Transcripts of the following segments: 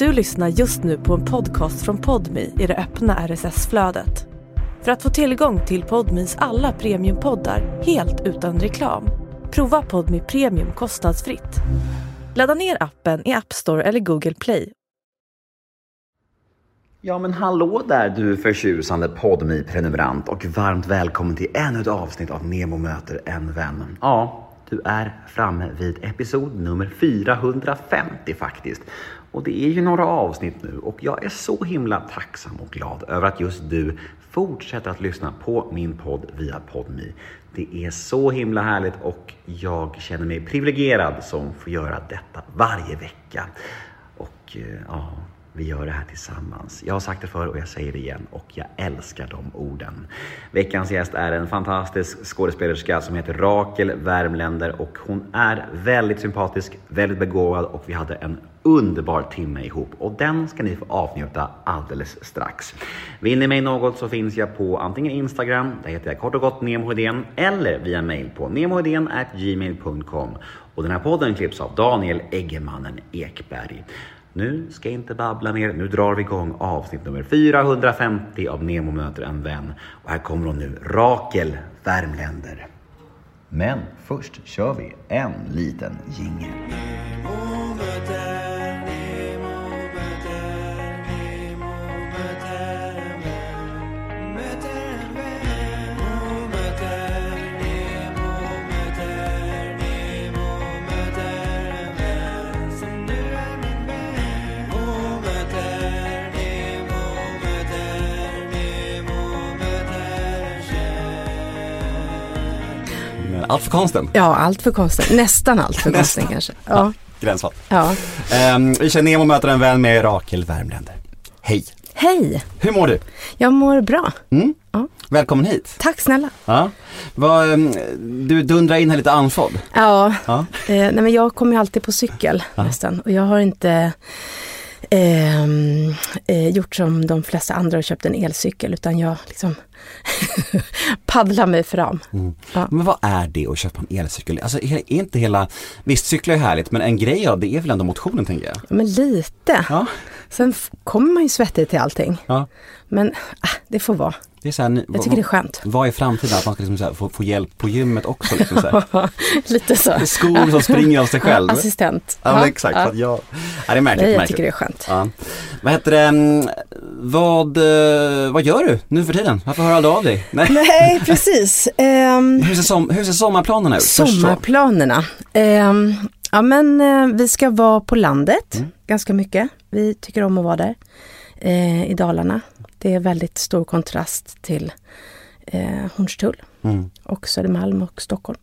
Du lyssnar just nu på en podcast från Podmi i det öppna RSS-flödet. För att få tillgång till Podmis alla premiumpoddar helt utan reklam, prova Podmi Premium kostnadsfritt. Ladda ner appen i App Store eller Google Play. Ja men hallå där du förtjusande podmi prenumerant och varmt välkommen till ännu ett avsnitt av Nemo möter en vän. Ja, du är framme vid episod nummer 450 faktiskt. Och det är ju några avsnitt nu och jag är så himla tacksam och glad över att just du fortsätter att lyssna på min podd via Podmi. Det är så himla härligt och jag känner mig privilegierad som får göra detta varje vecka. Och eh, ja, vi gör det här tillsammans. Jag har sagt det förr och jag säger det igen och jag älskar de orden. Veckans gäst är en fantastisk skådespelerska som heter Rakel Värmländer och hon är väldigt sympatisk, väldigt begåvad och vi hade en underbar timme ihop och den ska ni få avnjuta alldeles strax. Vill ni mig något så finns jag på antingen Instagram, där heter jag kort och gott nemohedén eller via mail på gmail.com och den här podden klipps av Daniel Eggemannen Ekberg. Nu ska jag inte babbla mer. Nu drar vi igång avsnitt nummer 450 av Nemo möter en vän. Och här kommer hon nu, Rakel Värmländer. Men först kör vi en liten jingel. Allt för konsten. Ja, allt för konsten. Nästan allt för konsten kanske. Ja. Gränsfall. ja. Um, vi kör Nemo möter en vän med Rakel Värmländer. Hej! Hej, Hur mår du? jag mår bra. Mm? Ja. Välkommen hit. Tack snälla. Ja. Vad, ehm, du dundrar in här lite andfådd. Ja, Ja. eh, nej men jag kommer ju alltid på cykel nästan och jag har inte eh, gjort som de flesta andra och köpt en elcykel utan jag liksom paddlar mig fram. Ja. Men vad är det att köpa en elcykel? Alltså är är inte hela, visst cykla är härligt men en grej av det är väl ändå motionen tänker jag? Men lite. Ja. Sen kommer man ju svettig till allting. ja. Men äh, det får vara. Det är så här, Jag tycker det är skönt. Vad är framtiden? Att man ska liksom få, få hjälp på gymmet också? Liksom så. Lite så. Skor som springer av sig själv. Assistent. Ja, men exakt. Att jag... ja, det är märkligt. Nej, jag märkligt. tycker det är skönt. Ja. Vad heter det, mm, vad, eh, vad gör du nu för tiden? Varför hör jag aldrig av dig? Nej. Nej, precis. Ehm, Hur ser, som, hur ser sommarplanerna ut? Sommarplanerna. Ehm, ja, men eh, vi ska vara på landet Mm. Ganska mycket. Vi tycker om att vara där eh, i Dalarna. Det är väldigt stor kontrast till eh, Hornstull Mm. och Södermalm och Stockholm.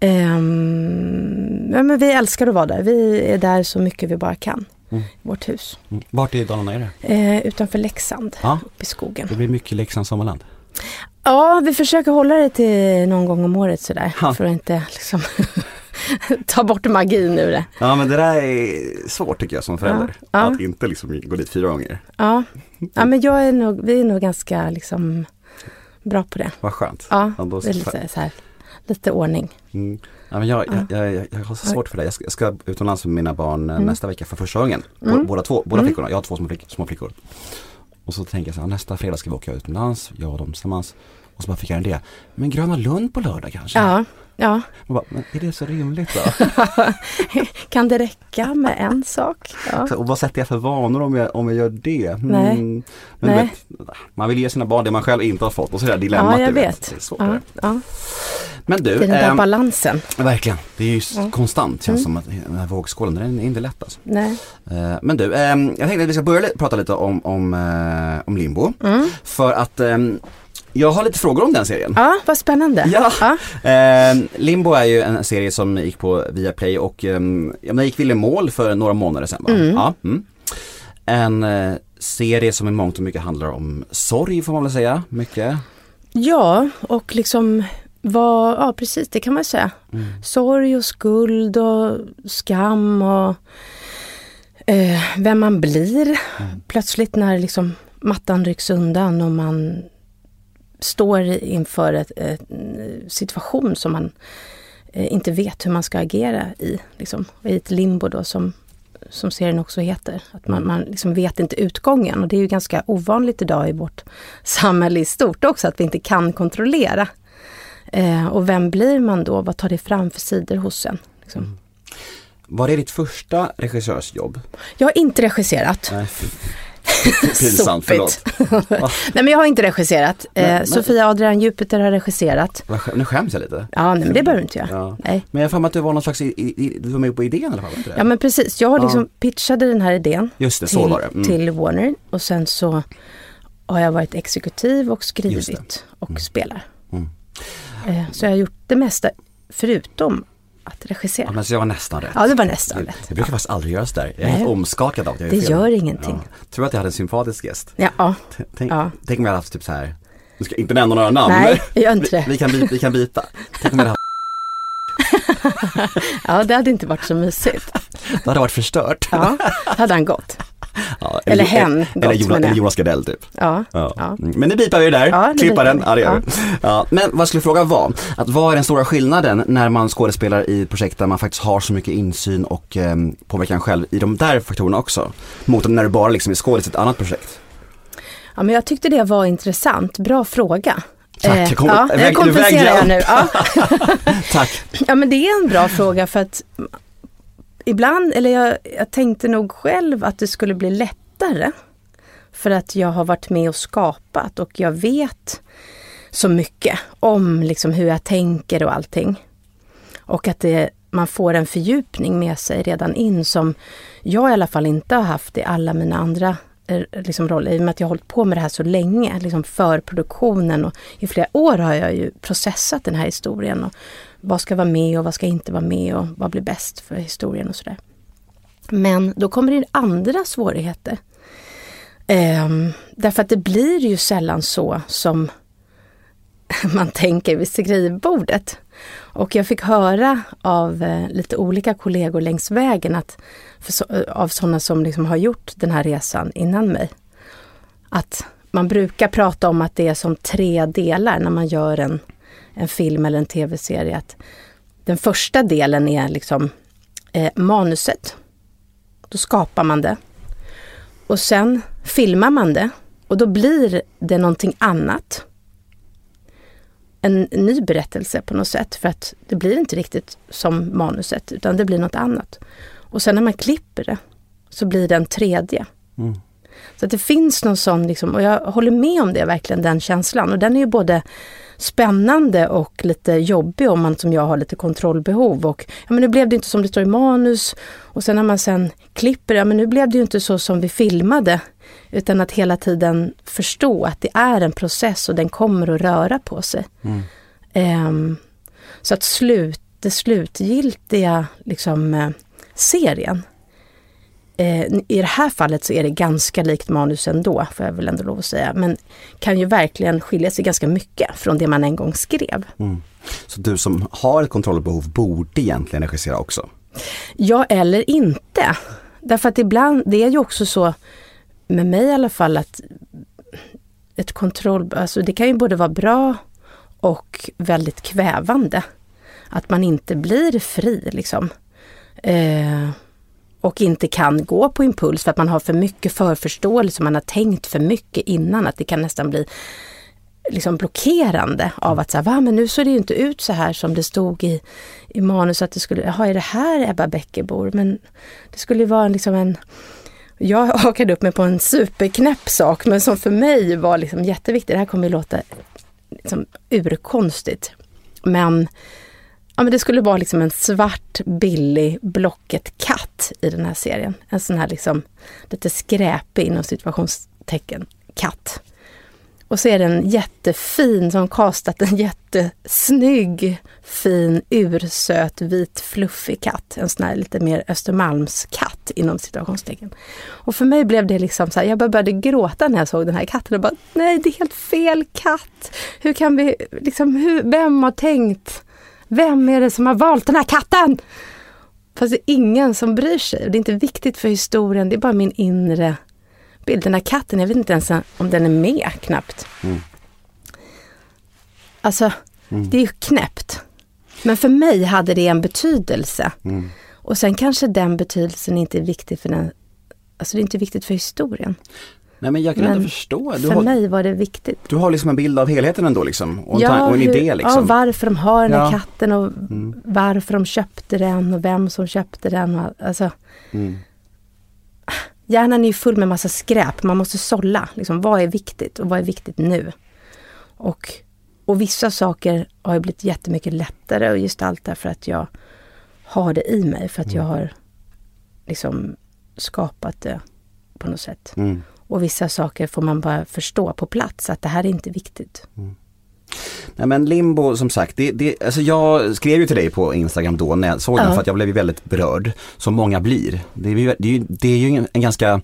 Ehm, ja, men vi älskar att vara där. Vi är där så mycket vi bara kan. Mm. i Vårt hus. Mm. Vart i Dalarna är det? Eh, utanför Leksand, Ja, uppe i skogen. det blir mycket Leksands sommarland. Ja, vi försöker hålla det till någon gång om året sådär. Ja. För att inte liksom ta bort magin ur det. Ja men det där är svårt tycker jag som förälder. Ja, ja. Att inte liksom gå dit fyra gånger. Ja, ja men jag är nog, vi är nog ganska liksom bra på det. Vad skönt. Ja, Ja, det är lite så här, lite ordning. Mm. Ja, men jag, jag, jag, jag, har så svårt för det. Jag ska, jag ska utomlands med mina barn eh, nästa vecka för första gången. Mm. Båda, två, båda Mm. flickorna, jag har två små, flick, små flickor. Och så tänker jag så här, nästa fredag ska vi åka utomlands, jag och dem tillsammans. Och så bara fick jag en idé, men Gröna Lund på lördag kanske? Ja, ja. Och bara, men är det så rimligt då? Kan det räcka med en sak? Ja. Så, och vad sätter jag för vanor om jag, om jag gör det? Mm. Nej. Men Nej. Vet, man vill ge sina barn det man själv inte har fått och så är det dilemmat. Ja, jag du vet. Det är svårt Ja, ja. Men du, Det är den där ehm, balansen. verkligen. Det är ju Ja. konstant känns Mm. som att den här vågskålen, den är inte lätt alltså. Nej. Eh, Men du, ehm, jag tänkte att vi ska börja prata lite om, om, eh, om Limbo. Mm. För att ehm, jag har lite frågor om den serien. Ja, vad spännande. Ja. Ja. Ehm, Limbo är ju en serie som gick på Viaplay och ja, den gick väl i mål för några månader sedan? Mm. Ja, mm. En eh, serie som i mångt och mycket handlar om sorg får man väl säga, mycket. ja, och liksom vad, ja precis det kan man säga. Mm. Sorg och skuld och skam och eh, vem man blir Mm. plötsligt när liksom mattan rycks undan och man står inför ett, ett, en situation som man eh, inte vet hur man ska agera i. Liksom, i ett limbo då som, som serien också heter. Att man, man liksom vet inte utgången och det är ju ganska ovanligt idag i vårt samhälle i stort också, att vi inte kan kontrollera. Eh, och vem blir man då? Vad tar det fram för sidor hos en? Liksom. Var det ditt första regissörsjobb? Jag har inte regisserat. Nej. Pinsamt, förlåt. nej men jag har inte regisserat. Nej, eh, men- Sofia Adrian Jupiter har regisserat. Nu skäms jag lite. Ja, nej, men det behöver du inte göra. Ja. Nej. Men jag har att du var någon slags, i, i, du var med på idén i alla fall? var inte det? Ja men precis, jag har Ja. liksom pitchade den här idén Just det, till, så var det. Mm. till Warner och sen så har jag varit exekutiv och. Mm. skrivit och spelar. Mm. Eh, Så jag har gjort det mesta förutom att regissera. Ja, men så jag var nästan rätt. Ja, det var nästan Det, rätt. det brukar faktiskt aldrig göras där. Jag är Nej. helt omskakad av att jag Det gör ingenting. Tror att jag hade en sympatisk gäst. Ja, ja. Tänk, Ja. tänk om jag hade haft typ så här. nu ska jag inte nämna några namn. Nej, gör inte vi, det. vi, kan vi kan byta. Tänk om jag hade ja, det hade inte varit så mysigt. det hade varit förstört. Ja, hade han gått. Ja, Eller hen Eller, gott, eller, Jonas, eller Jonas Gardell typ. Ja, Ja. ja. Mm. Men nu bipar vi det där, Ja, det klippa den. Ja, det gör vi. Ja. Men vad skulle frågan vara? Att vad är den stora skillnaden när man skådespelar i projekt där man faktiskt har så mycket insyn och eh, påverkan själv i de där faktorerna också? Mot när du bara liksom är skådis i ett annat projekt. ja, men jag tyckte det var intressant. Bra fråga. Tack, Eh, jag kom- ja, väg- jag kompenserar jag nu. Ja. Tack. Ja men det är en bra fråga för att ibland, eller jag, jag tänkte nog själv att det skulle bli lättare. För att jag har varit med och skapat och jag vet så mycket om liksom hur jag tänker och allting. Och att det, man får en fördjupning med sig redan in som jag i alla fall inte har haft i alla mina andra Eh, liksom, roll I och med att jag har hållit på med det här så länge, liksom för produktionen och i flera år har jag ju processat den här historien. Och vad ska vara med och vad ska inte vara med och vad blir bäst för historien och sådär. Men då kommer det andra svårigheter. Ehm, därför att det blir ju sällan så som man tänker vid skrivbordet. Och jag fick höra av eh, lite olika kollegor längs vägen, att, för så, eh, av sådana som liksom har gjort den här resan innan mig, att man brukar prata om att det är som tre delar när man gör en, en film eller en tv-serie. Att den första delen är liksom eh, manuset. Då skapar man det. Och sen filmar man det och då blir det någonting annat. En ny berättelse på något sätt för att det blir inte riktigt som manuset utan det blir något annat. Och sen när man klipper det så blir det en tredje. Mm. Så att det finns någon sån, liksom, och jag håller med om det verkligen, den känslan. Och den är ju både spännande och lite jobbig om man som jag har lite kontrollbehov. Och ja, men nu blev det inte som det står i manus. Och sen när man sen klipper, ja men nu blev det ju inte så som vi filmade. Utan att hela tiden förstå att det är en process och den kommer att röra på sig. Mm. Ehm, så att slut, det slutgiltiga liksom, eh, serien Eh, I det här fallet så är det ganska likt manus ändå, får jag väl ändå lov att säga. Men kan ju verkligen skilja sig ganska mycket från det man en gång skrev. Mm. Så du som har ett kontrollbehov borde egentligen regissera också? Ja eller inte. Därför att ibland, det är ju också så, med mig i alla fall, att ett kontroll, alltså det kan ju både vara bra och väldigt kvävande. Att man inte blir fri liksom. Eh, och inte kan gå på impuls för att man har för mycket förförståelse, man har tänkt för mycket innan, att det kan nästan bli liksom blockerande av att säga, va men nu såg det ju inte ut så här som det stod i, i manus att det skulle, jaha är det här Ebba Bäckebor? Men det skulle ju vara liksom en jag hakade upp mig på en superknäpp sak men som för mig var liksom jätteviktig. Det här kommer ju låta liksom urkonstigt. Men, ja, men det skulle vara liksom en svart billig Blocket-katt i den här serien. En sån här liksom lite skräpig inom situationstecken katt. Och så är den jättefin, som kastat en jättesnygg, fin, ursöt, vit, fluffig katt. En sån här lite mer Östermalmskatt inom situationstecken. Och för mig blev det liksom så här, jag började gråta när jag såg den här katten och bara, nej det är helt fel katt. Hur kan vi, liksom, hur, vem har tänkt? Vem är det som har valt den här katten? Fast det är ingen som bryr sig. Det är inte viktigt för historien, det är bara min inre bild. Den här katten, jag vet inte ens om den är med knappt. Mm. Alltså, Mm. det är ju knäppt. Men för mig hade det en betydelse. Mm. Och sen kanske den betydelsen inte är viktig för den, alltså det är inte viktigt för historien. Nej men jag kan Men inte förstå. Du för har, mig var det viktigt. du har liksom en bild av helheten ändå liksom. Och en, tan- och en hur- idé liksom. ja, varför de har den här Ja. katten och Mm. varför de köpte den och vem som köpte den. Och, alltså, Mm. Hjärnan är ju full med massa skräp, man måste sålla. Liksom, vad är viktigt och vad är viktigt nu? Och, och vissa saker har ju blivit jättemycket lättare att gestalta för att jag har det i mig, för att jag har liksom skapat det på något sätt. Mm. Och vissa saker får man bara förstå på plats att det här är inte viktigt. Nej men limbo som sagt, det, det, alltså jag skrev ju till dig på Instagram då när jag såg den Ja. för att jag blev ju väldigt berörd, som många blir. Det är ju, det är det är ju en, ganska,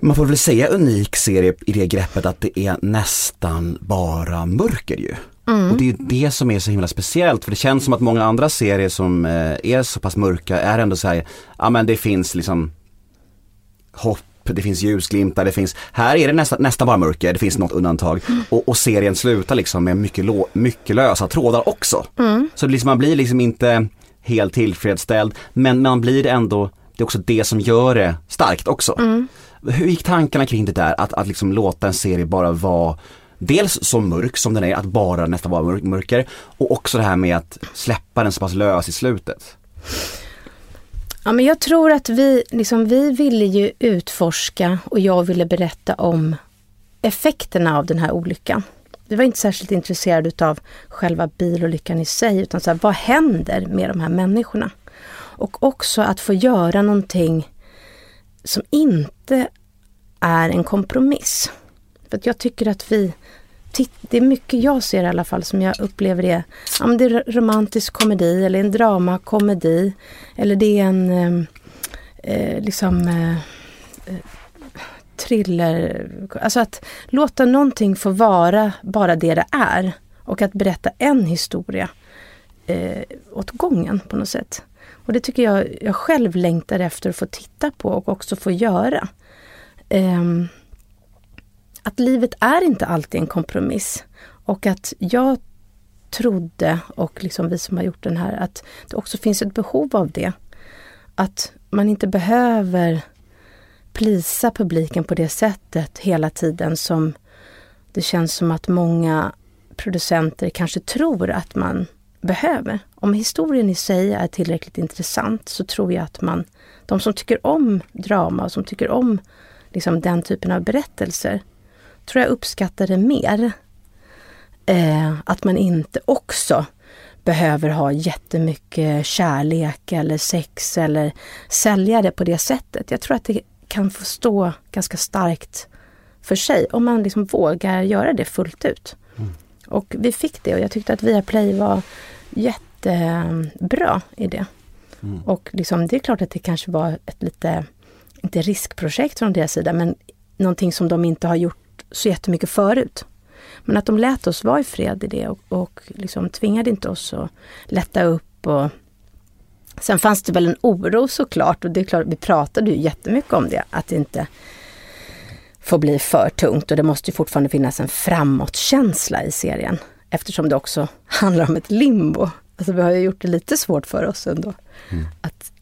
man får väl säga unik serie i det greppet att det är nästan bara mörker ju. Och det är ju det som är så himla speciellt för det känns som att många andra serier som eh, är så pass mörka är ändå så här, ja men det finns liksom hopp, det finns ljusglimtar, det finns, här är det nästan, nästan bara mörker, det finns något undantag. Och, och serien slutar liksom med mycket, lå, mycket lösa trådar också. Så det liksom, man blir liksom inte helt tillfredsställd, men man blir ändå, det är också det som gör det starkt också. Hur gick tankarna kring det där, att, att liksom låta en serie bara vara Dels så mörk som den är, att bara nästan vara mörk, mörker och också det här med att släppa den så pass lös i slutet. Ja, men jag tror att vi, liksom, vi ville ju utforska och jag ville berätta om effekterna av den här olyckan. Vi var inte särskilt intresserade av själva bilolyckan i sig, utan så här, vad händer med de här människorna? Och också att få göra någonting som inte är en kompromiss. För att jag tycker att vi, det är mycket jag ser i alla fall som jag upplever det, ja, men det är romantisk komedi eller en dramakomedi eller det är en ehm, eh, liksom eh, eh, thriller, alltså att låta någonting få vara bara det det är och att berätta en historia eh, åt gången på något sätt. Och det tycker jag jag själv längtar efter att få titta på och också få göra. Ehm, att livet är inte alltid en kompromiss. Och att jag trodde, och liksom vi som har gjort den här, att det också finns ett behov av det. Att man inte behöver plisa publiken på det sättet hela tiden som det känns som att många producenter kanske tror att man behöver. Om historien i sig är tillräckligt intressant så tror jag att man, de som tycker om drama och som tycker om liksom den typen av berättelser, tror jag uppskattar det mer. Eh, att man inte också behöver ha jättemycket kärlek eller sex eller sälja det på det sättet. Jag tror att det kan få stå ganska starkt för sig om man liksom vågar göra det fullt ut. Och vi fick det och jag tyckte att Viaplay var jättebra i det. Och liksom, det är klart att det kanske var ett lite, inte riskprojekt från deras sida, men någonting som de inte har gjort så jättemycket förut. Men att de lät oss vara i fred i det och, och liksom tvingade inte oss att lätta upp. Och... Sen fanns det väl en oro såklart och det är klart, vi pratade ju jättemycket om det, att det inte får bli för tungt och det måste ju fortfarande finnas en framåtkänsla i serien. Eftersom det också handlar om ett limbo. Alltså vi har ju gjort det lite svårt för oss ändå. Att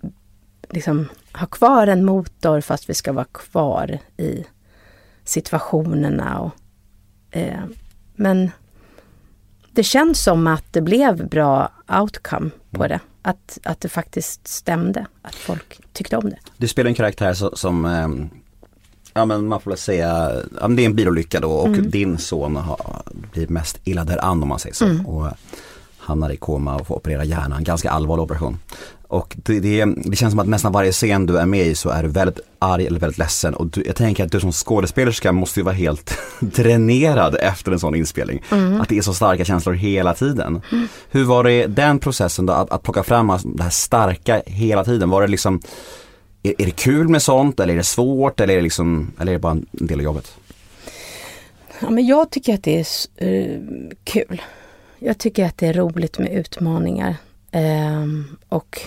liksom ha kvar en motor fast vi ska vara kvar i situationerna. Och, eh, men det känns som att det blev bra outcome på det. Att, att det faktiskt stämde, att folk tyckte om det. Du spelar en karaktär så, som, ehm, ja men man får väl säga, ja, det är en bilolycka då och din son har, blir mest illa däran om man säger så. Och hamnar i koma och får operera hjärnan, ganska allvarlig operation. Och det, det, det känns som att nästan varje scen du är med i så är du väldigt arg eller väldigt ledsen och du, jag tänker att du som skådespelerska måste ju vara helt dränerad efter en sån inspelning. Att det är så starka känslor hela tiden. Hur var det den processen då, att, att plocka fram det här starka hela tiden? Var det liksom är, är det kul med sånt eller är det svårt eller är det, liksom, eller är det bara en del av jobbet? Ja, men jag tycker att det är eh, kul. Jag tycker att det är roligt med utmaningar. Ehm, och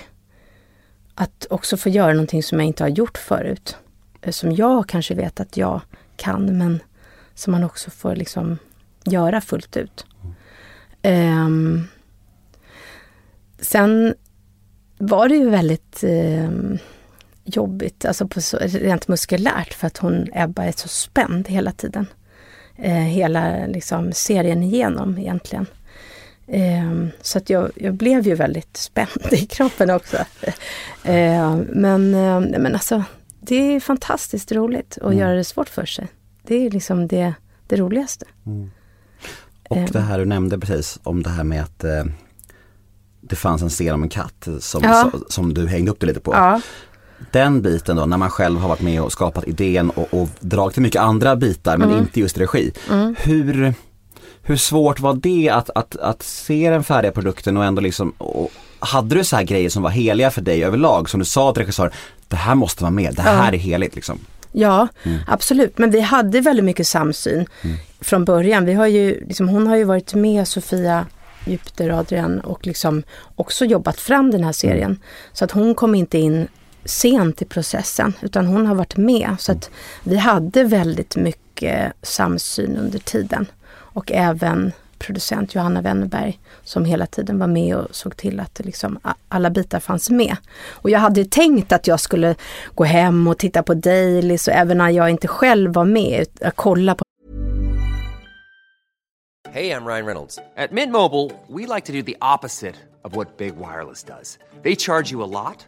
att också få göra någonting som jag inte har gjort förut. Eh, Som jag kanske vet att jag kan men som man också får liksom göra fullt ut. Ehm, sen var det ju väldigt eh, jobbigt, alltså på så, rent muskulärt för att hon, Ebba, är så spänd hela tiden. Eh, hela liksom, serien igenom egentligen. Eh, så att jag, jag blev ju väldigt spänd i kroppen också. Eh, men, eh, men alltså, det är fantastiskt roligt att mm. göra det svårt för sig. Det är liksom det, det roligaste. Mm. Och det här du nämnde precis om det här med att eh, det fanns en scen om en katt som, ja. som du hängde upp dig lite på. Ja. Den biten då, när man själv har varit med och skapat idén och, och dragit till mycket andra bitar men mm. inte just regi. Mm. Hur, hur svårt var det att, att, att se den färdiga produkten och ändå liksom och, hade du så här grejer som var heliga för dig överlag som du sa till regissören, det här måste vara med, det här ja. är heligt liksom? Ja, mm. absolut. Men vi hade väldigt mycket samsyn mm. från början. Vi har ju, liksom, hon har ju varit med Sofia Djupter Adrian och liksom också jobbat fram den här serien. Mm. Så att hon kom inte in sent i processen utan hon har varit med. Så att vi hade väldigt mycket samsyn under tiden. Och även producent Johanna Wennerberg som hela tiden var med och såg till att liksom alla bitar fanns med. Och jag hade tänkt att jag skulle gå hem och titta på Dailys och även när jag inte själv var med, kolla på Hej, jag Ryan Reynolds. På Mint Mobile, we like to do the opposite of what Big Wireless does. They charge you a lot,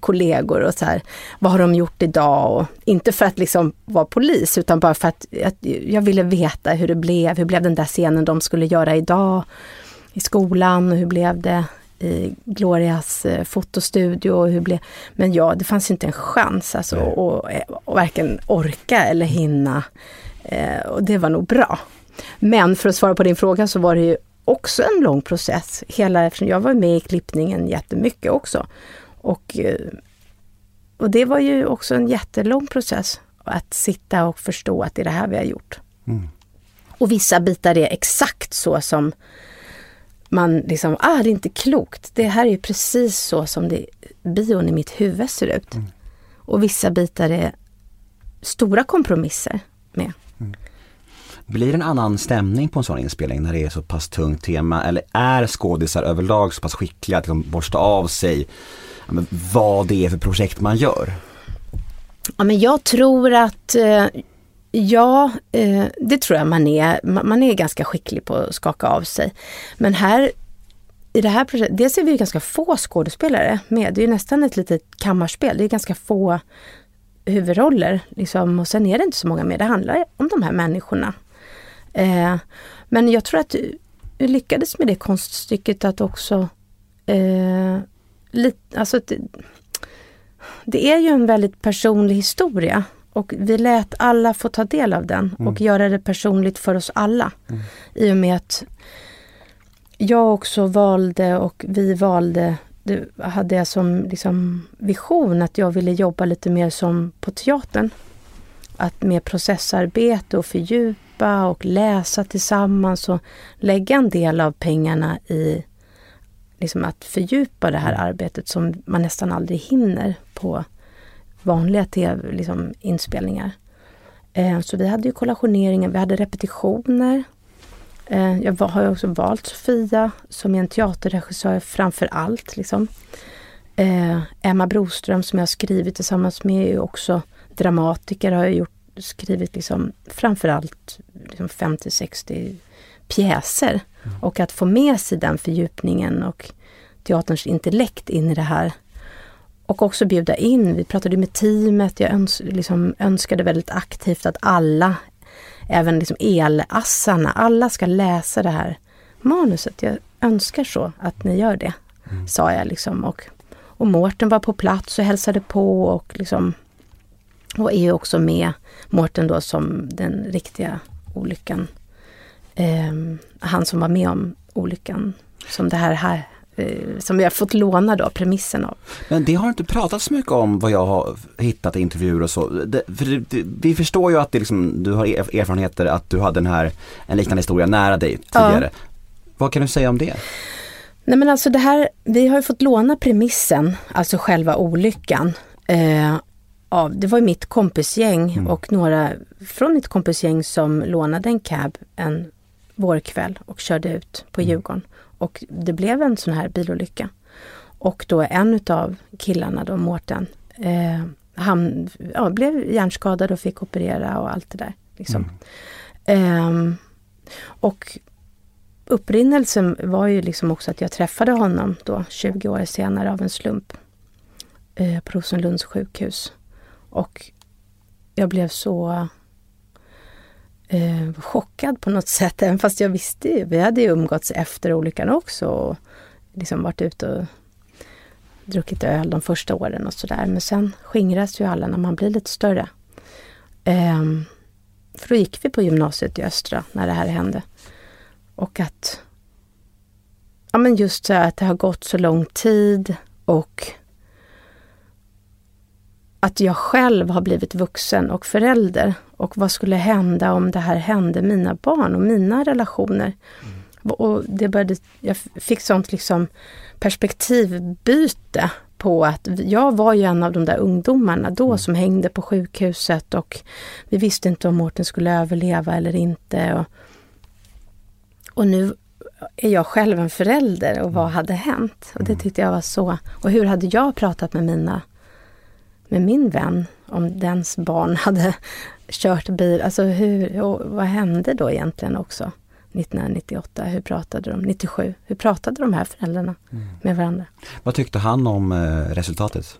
kollegor och så här, vad har de gjort idag? Och inte för att liksom vara polis utan bara för att, att jag ville veta hur det blev. Hur blev den där scenen de skulle göra idag i skolan? Hur blev det i Glorias eh, fotostudio. hur blev, men ja, det fanns inte en chans alltså, att, att varken orka eller hinna. Eh, och det var nog bra. Men för att svara på din fråga så var det ju också en lång process. Hela, eftersom jag var med i klippningen jättemycket också. Och, eh, och det var ju också en jättelång process. Att sitta och förstå att det är det här vi har gjort. Mm. Och vissa bitar är exakt så som man liksom, ah det är inte klokt. Det här är ju precis så som det, bion i mitt huvud ser ut. Mm. Och vissa bitar är stora kompromisser med. Mm. Blir det en annan stämning på en sån inspelning när det är så pass tungt tema? Eller är skådisar överlag så pass skickliga att de borstar av sig men, vad det är för projekt man gör? Ja, men jag tror att eh, Ja, eh, det tror jag man är. Man är ganska skicklig på att skaka av sig. Men här i det här projektet, dels är vi ganska få skådespelare med. Det är nästan ett litet kammarspel. Det är ganska få huvudroller. Liksom, och sen är det inte så många med, Det handlar om de här människorna. Eh, men jag tror att vi lyckades med det konststycket att också eh, lite, alltså, det, det är ju en väldigt personlig historia. Och vi lät alla få ta del av den mm. och göra det personligt för oss alla. Mm. I och med att jag också valde och vi valde, det hade jag som liksom vision att jag ville jobba lite mer som på teatern. Att med processarbete och fördjupa och läsa tillsammans och lägga en del av pengarna i liksom att fördjupa det här mm. arbetet som man nästan aldrig hinner på vanliga tv, liksom, inspelningar. Eh, så vi hade ju kollationeringar, vi hade repetitioner. Eh, jag har också valt Sofia som är en teaterregissör framför allt. Liksom. Eh, Emma Broström som jag har skrivit tillsammans med är också dramatiker, har jag gjort, skrivit liksom framförallt liksom 50-60 pjäser. Och att få med sig den fördjupningen och teaterns intellekt in i det här och också bjuda in, vi pratade med teamet, jag öns liksom önskade väldigt aktivt att alla, även liksom elassarna, alla ska läsa det här manuset. Jag önskar så att ni gör det, mm. sa jag liksom. Och, och Mårten var på plats och hälsade på och liksom och är också med, Mårten då som den riktiga olyckan. Eh, han som var med om olyckan som det här, här eh, som vi har fått låna då, premissen av. Men det har inte pratat så mycket om vad jag har hittat i intervjuer och så. Det, för det, det, vi förstår ju att det liksom, du har erf- erfarenheter att du hade den här, en liknande historia nära dig tidigare. Vad kan du säga om det? Nej men alltså det här, vi har ju fått låna premissen, alltså själva olyckan. Eh, av, det var ju mitt kompisgäng och några från mitt kompisgäng som lånade en cab en vårkväll och körde ut på Djurgården. Och det blev en sån här bilolycka. Och då en utav killarna då, Mårten, eh, han ja, blev hjärnskadad och fick operera och allt det där. Liksom. Ehm, och upprinnelsen var ju liksom också att jag träffade honom då 20 år senare av en slump eh, på Rosenlunds sjukhus. Och jag blev så eh, chockad på något sätt, även fast jag visste ju, vi hade ju umgåtts efter olyckan också och liksom varit ute och druckit öl de första åren och sådär. Men sen skingras ju alla när man blir lite större. Eh, för då gick vi på gymnasiet i Östra när det här hände. Och att ja, men just så här att det har gått så lång tid och att jag själv har blivit vuxen och förälder. Och vad skulle hända om det här hände mina barn och mina relationer? Och det började, jag fick sånt liksom perspektivbyte på att jag var ju en av de där ungdomarna då som hängde på sjukhuset och vi visste inte om Mårten skulle överleva eller inte. Och, och nu är jag själv en förälder och vad hade hänt? Och det tyckte jag var så. Och hur hade jag pratat med mina med min vän om dens barn hade kört bil? Alltså hur, vad hände då egentligen också 1998? Hur pratade de? 97? Hur pratade de här föräldrarna med varandra? Vad tyckte han om eh, resultatet?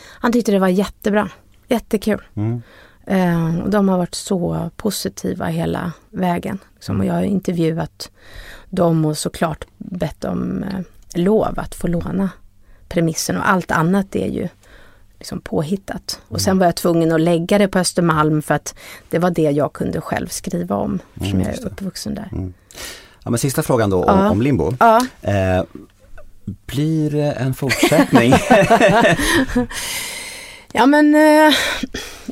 Han tyckte det var jättebra. Jättekul. Mm. Eh, och de har varit så positiva hela vägen. Liksom. Och jag har intervjuat dem och såklart bett om eh, lov att få låna premissen och allt annat är ju liksom påhittat. Och sen var jag tvungen att lägga det på Östermalm för att det var det jag kunde själv skriva om eftersom jag just är uppvuxen där. Ja men sista frågan då om, Ja. om limbo. Ja, Eh, blir det en fortsättning? ja men eh,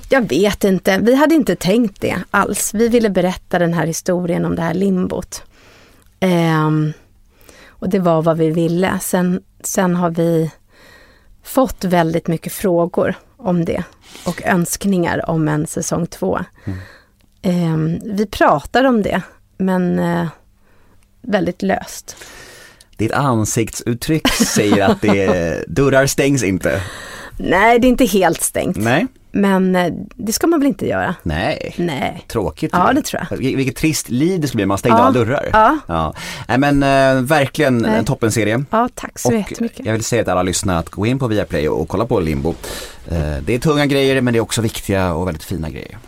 jag vet inte. Vi hade inte tänkt det alls. Vi ville berätta den här historien om det här limbot. Ehm, och det var vad vi ville. Sen, sen har vi fått väldigt mycket frågor om det och önskningar om en säsong två. Ehm, vi pratar om det, men eh, väldigt löst. Ditt ansiktsuttryck säger att det, dörrar stängs inte. Nej, det är inte helt stängt, Nej. Men eh, det ska man väl inte göra? Nej. Nej. Tråkigt. Ja, det tror jag. Vil- Vilket trist liv det skulle bli man stängde Ja. alla dörrar. Ja. ja. Nej men eh, verkligen Nej. en toppenserie. Ja, tack så Och jättemycket. jag vill säga till alla lyssnare att gå in på Viaplay och kolla på Limbo. Eh, Det är tunga grejer men det är också viktiga och väldigt fina grejer.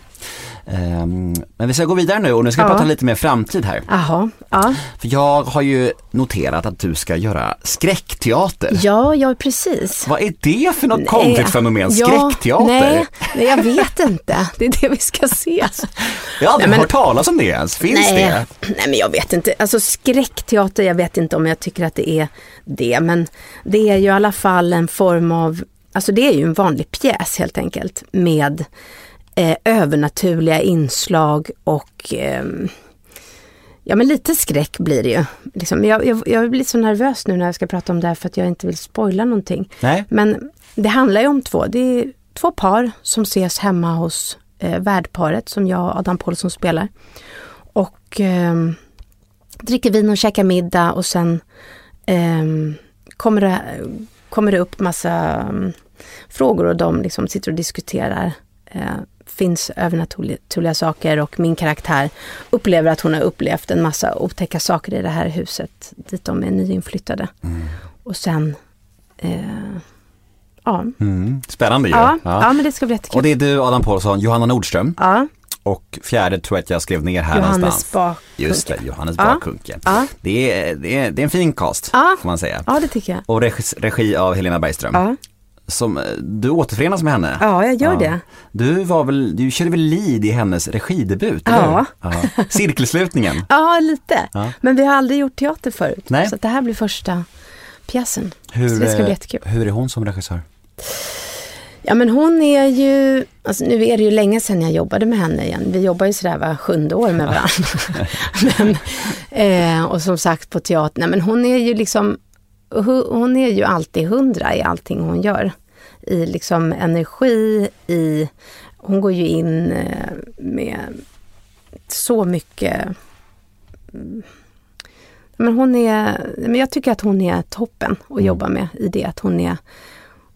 Ehm, Men vi ska gå vidare nu och nu ska vi Ja. prata lite mer framtid här. Jaha, ja. För jag har ju noterat att du ska göra skräckteater. Ja, ja precis. Vad är det för något Nej, konstigt fenomen? ja, Skräckteater? Nej, nej, jag vet inte. Det är det vi ska se. Jag har aldrig Nej, men- hört talas om det ens. Finns nej, det? Nej, men jag vet inte. Alltså skräckteater, jag vet inte om jag tycker att det är det. Men det är ju i alla fall en form av, alltså det är ju en vanlig pjäs helt enkelt. Med eh, övernaturliga inslag och ehm, Ja men lite skräck blir det ju. Liksom, jag, jag, jag blir så nervös nu när jag ska prata om det här för att jag inte vill spoila någonting. Nej. Men det handlar ju om två. Det är två par som ses hemma hos eh, värdparet som jag och Adam Paulsson spelar. Och ehm, dricker vin och käkar middag och sen ehm, kommer, det, kommer det upp massa mm, frågor och de liksom sitter och diskuterar. Eh, finns övernaturliga saker och min karaktär upplever att hon har upplevt en massa otäcka saker i det här huset dit de är nyinflyttade. Och sen eh, Ja. Mm. Spännande ju. Ja, ja. men det ska bli jättekul. Och det är du, Adam Paulsson, Johanna Nordström Ja, och fjärde tror jag att jag skrev ner här Johannes någonstans. Bakunke. Just det, Johannes Ja. Bakunke. Ja. Det, är, det, är, det är en fin cast Ja. får man säga. ja, det tycker jag. Och regi, regi av Helena Bergström. Ja, Som, eh, du återförenas med henne. ja jag gör det. Du var väl, du körde väl lead i hennes regidebut? Ja. ja. Cirkelslutningen. Ja, lite. Ja. Men vi har aldrig gjort teater förut. Nej. Så det här blir första pjäsen. Hur, Så det ska bli eh, jättekul. hur är hon som regissör? Ja men hon är ju, alltså nu är det ju länge sedan jag jobbade med henne igen. Vi jobbar ju sådär var sjunde år med varandra. men, eh, och som sagt på teatern, nej, men hon är ju liksom, hon är ju alltid hundra i allting hon gör. I liksom energi, i, hon går ju in eh, med så mycket mm, men hon är, men jag tycker att hon är toppen att jobba med i det att hon är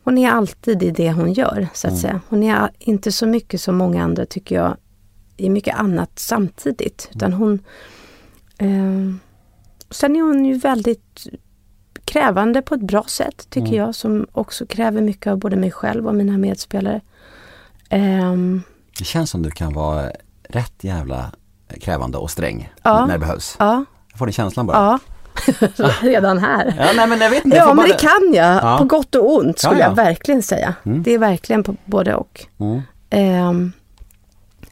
hon är alltid i det hon gör, så att säga. Hon är inte så mycket som många andra, tycker jag, i mycket annat samtidigt. Utan hon... Eh, sen är hon ju väldigt krävande på ett bra sätt, tycker jag, som också kräver mycket av både mig själv och mina medspelare. Ehm, Det känns som du kan vara rätt jävla krävande och sträng Ja. när det behövs. ja, Jag får den känslan bara. ja. Redan här. Ja, nej men jag vet inte. Ja, men det kan jag. Ja. På gott och ont skulle Ja, ja. jag verkligen säga. Mm. Det är verkligen på både och. Mm. Ehm,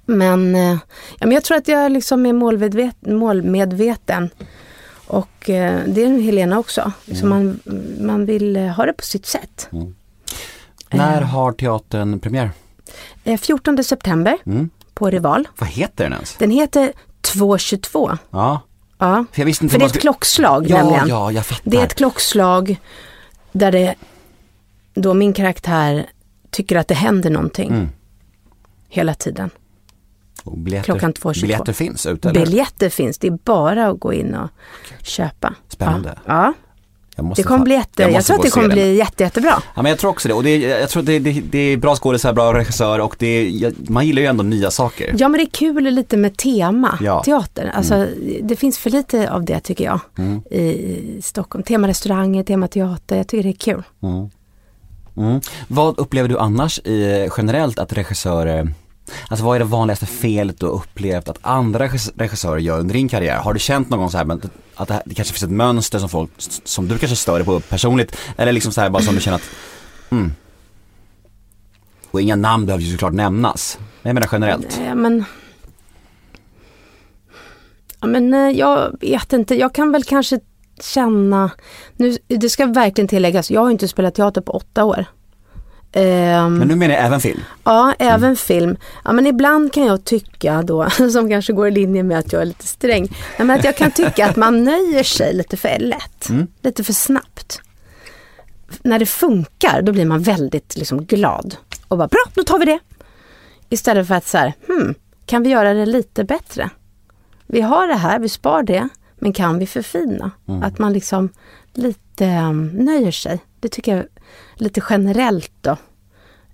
men, eh, ja, men jag tror att jag liksom är målmedveten, målmedveten. Och eh, det är Helena också. Liksom man, man vill eh, ha det på sitt sätt. När har teatern premiär? Eh, 14 september Mm. på Rival. Vad heter den ens? Den heter 222. Ja, Ja. för jag visste inte För det är ett klockslag Ja, nämligen. ja, jag fattar. Det är ett klockslag där det, då min karaktär tycker att det händer någonting Mm. hela tiden. Och biljetter, klockan 2.22. Biljetter finns ute eller? Biljetter finns, det är bara att gå in och köpa. Spännande. Ja, ja. Jag det kommer bli jätte, jag, måste tror att det kommer den. bli jätte, jättebra. Ja men jag tror också det och det är, jag tror det, det, det är bra skådisar, bra regissör och det jag- man gillar ju ändå nya saker. Ja men det är kul lite med tema, Ja. Mm. teater. Alltså, Det finns för lite av det tycker jag i, i Stockholm. Temarestauranger, temateater, jag tycker det är kul. Mm. Vad upplever du annars i, generellt att regissörer, alltså vad är det vanligaste felet du har upplevt att andra regissörer gör under din karriär? Har du känt någon gång så här men att det, här, det kanske finns ett mönster som folk, som du kanske stör dig på personligt eller liksom så här bara som du känner att, mm. Och inga namn behöver ju såklart nämnas, men jag menar generellt. Nej, men... Ja, men eh, jag vet inte, jag kan väl kanske känna, nu, det ska verkligen tilläggas, jag har inte spelat teater på åtta år. Ehm, Men nu menar jag även film. Ja, även film. Ja, men ibland kan jag tycka då, som kanske går i linje med att jag är lite sträng, men att jag kan tycka att man nöjer sig lite för lätt, lite för snabbt. När det funkar, då blir man väldigt liksom, glad och bara bra, då tar vi det. Istället för att så här, hmm, kan vi göra det lite bättre? Vi har det här, vi spar det, men kan vi förfina? Att man liksom lite um, nöjer sig. Det tycker jag lite generellt då.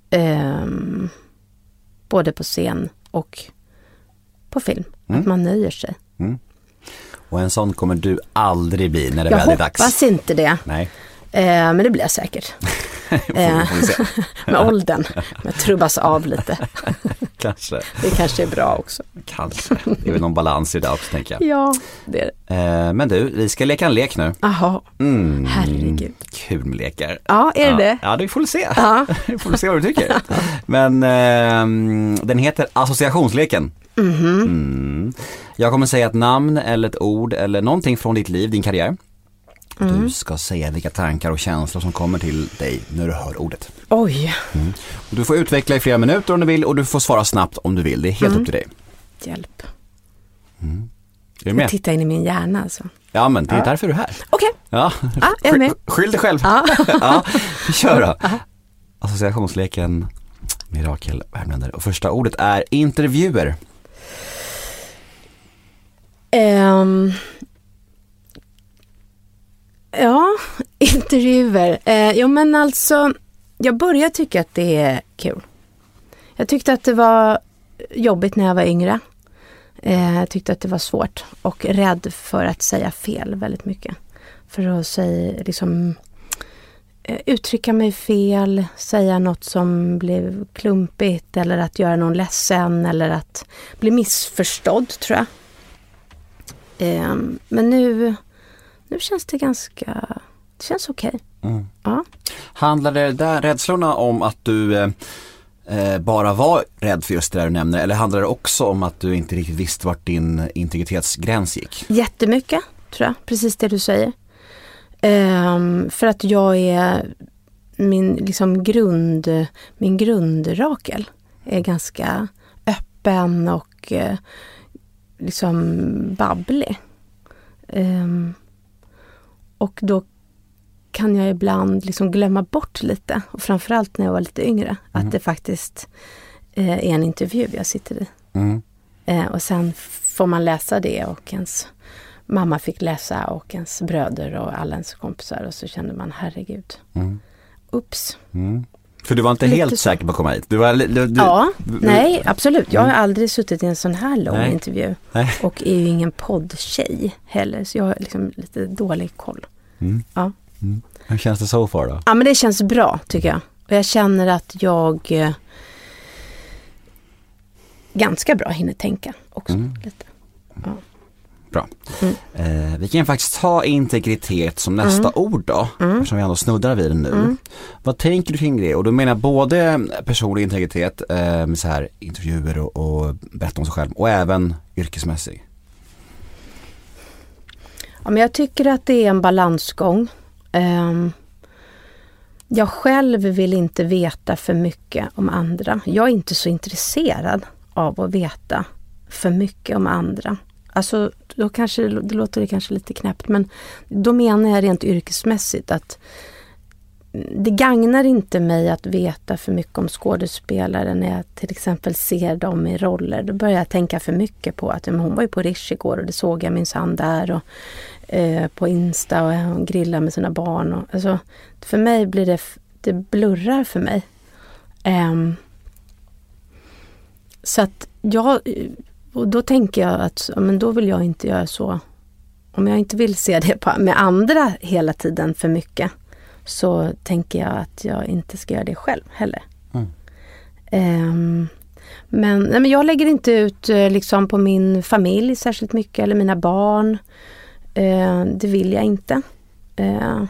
Ehm, både på scen och på film. Att man nöjer sig. Och en sån kommer du aldrig bli när det Jag väl är dags. hoppas inte det. Nej, Eh, men det blir jag säkert. se. Med åldern. Jag trubbas av lite. Kanske, Det kanske är bra också. kanske. Det är väl någon balans i det också tänker jag. Ja, det är det. Eh, men du, vi ska leka en lek nu. Jaha, Mm, herregud. Kul med lekar. Ja, är det ja. det? Ja, det får vi se. Ja. Vi får se vad du tycker. Men ehm, den heter associationsleken. Mhm. Mm. Jag kommer säga ett namn eller ett ord eller någonting från ditt liv, din karriär. Mm. Du ska säga vilka tankar och känslor som kommer till dig när du hör ordet. Oj, Och Du får utveckla i flera minuter om du vill och du får svara snabbt om du vill. Det är helt Mm. upp till dig. hjälp. Är du Jag med? tittar in i min hjärna alltså. Ja men det är därför du är här. Okej, Ja, Ja, jag är med. Sky- Skyll dig själv. Ja. ja, vi kör då. Associationsleken Mirakel Värmländer. Och första ordet är intervjuer. Ehm, ja, intervjuer. Eh, jo men alltså, jag börjar tycka att det är kul. Jag tyckte att det var jobbigt när jag var yngre. Eh, jag tyckte att det var svårt och rädd för att säga fel väldigt mycket. För att säga, liksom, eh, uttrycka mig fel, säga något som blev klumpigt eller att göra någon ledsen eller att bli missförstådd tror jag. Eh, men nu, nu känns det ganska, det känns okej. Mm. Ja. Handlar det där rädslorna om att du eh, eh, bara var rädd för just det där du nämner eller handlar det också om att du inte riktigt visste vart din integritetsgräns gick? Jättemycket tror jag, precis det du säger. Ehm, för att jag är min liksom grund, min grundrakel är ganska öppen och eh, liksom babblig. Ehm, och då kan jag ibland liksom glömma bort lite, och framförallt när jag var lite yngre, att det faktiskt eh, är en intervju jag sitter i. Mm. Eh, och sen får man läsa det och ens mamma fick läsa och ens bröder och alla ens kompisar och så kände man herregud. Mm. Ups. Mm. För du var inte Lite helt så. säker på att komma hit? Du var, du, du, ja, du- nej absolut. Jag har aldrig suttit i en sån här lång Nej. intervju. Nej. Och är ju ingen poddtjej heller så jag har liksom lite dålig koll. Mm. Ja. Hur känns det so far då? ja men det känns bra tycker jag. Och jag känner att jag eh, ganska bra hinner tänka också. Mm. Lite. Bra. Mm. Eh, vi kan faktiskt ta integritet som nästa ord då, Mm. eftersom vi ändå snuddar vid det nu. Vad tänker du kring det? Och då menar jag både personlig integritet eh, med så här intervjuer och, och berätta om sig själv och även yrkesmässig. Ja, men jag tycker att det är en balansgång. Ehm, jag själv vill inte veta för mycket om andra. Jag är inte så intresserad av att veta för mycket om andra. Alltså, då kanske, det låter det kanske lite knäppt, men då menar jag rent yrkesmässigt att det gagnar inte mig att veta för mycket om skådespelare när jag till exempel ser dem i roller. Då börjar jag tänka för mycket på att men hon var ju på Rish igår och det såg jag minsann där. Och, eh, på Insta och hon grillar med sina barn. Och, alltså, för mig blir det, det blurrar för mig. Um, så att jag, och då tänker jag att men då vill jag inte göra så. Om jag inte vill se det på, med andra hela tiden för mycket så tänker jag att jag inte ska göra det själv heller. Mm. Ehm, men, nej, men jag lägger inte ut eh, liksom på min familj särskilt mycket eller mina barn. Eh, det vill jag inte. Eh,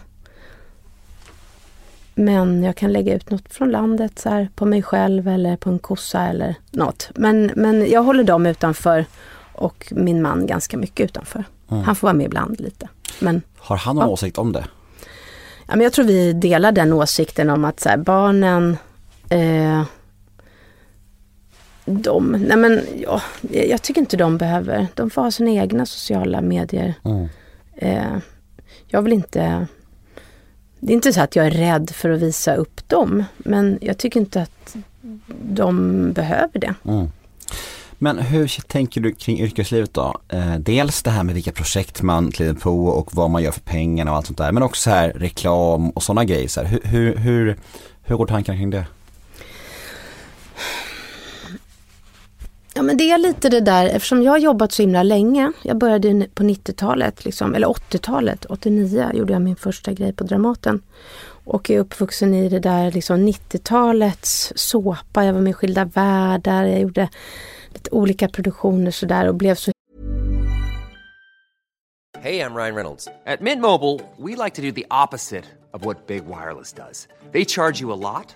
men jag kan lägga ut något från landet så här, på mig själv eller på en kossa eller något. Men, men jag håller dem utanför och min man ganska mycket utanför. Mm. Han får vara med ibland lite. Men Har han någon Ja. åsikt om det? Ja, men jag tror vi delar den åsikten om att så här, barnen eh, de, nej men ja, jag tycker inte de behöver, de får ha sina egna sociala medier. Mm. Eh, jag vill inte, det är inte så att jag är rädd för att visa upp dem, men jag tycker inte att de behöver det. Mm. Men hur tänker du kring yrkeslivet då? Eh, dels det här med vilka projekt man kliver på och vad man gör för pengarna och allt sånt där. Men också så här reklam och sådana grejer. Så här. Hur, hur, hur, hur går tankarna kring det? Ja men det är lite det där, eftersom jag har jobbat så himla länge. Jag började på 90-talet, liksom, eller 80-talet, 89 gjorde jag min första grej på Dramaten. Och är uppvuxen i det där liksom 90-talets såpa. Jag var med i Skilda Världar, jag gjorde lite olika produktioner sådär och blev så Hej, jag Ryan Reynolds. På Mint Mobile, we like to do the opposite of what Big Wireless does. They charge you a lot,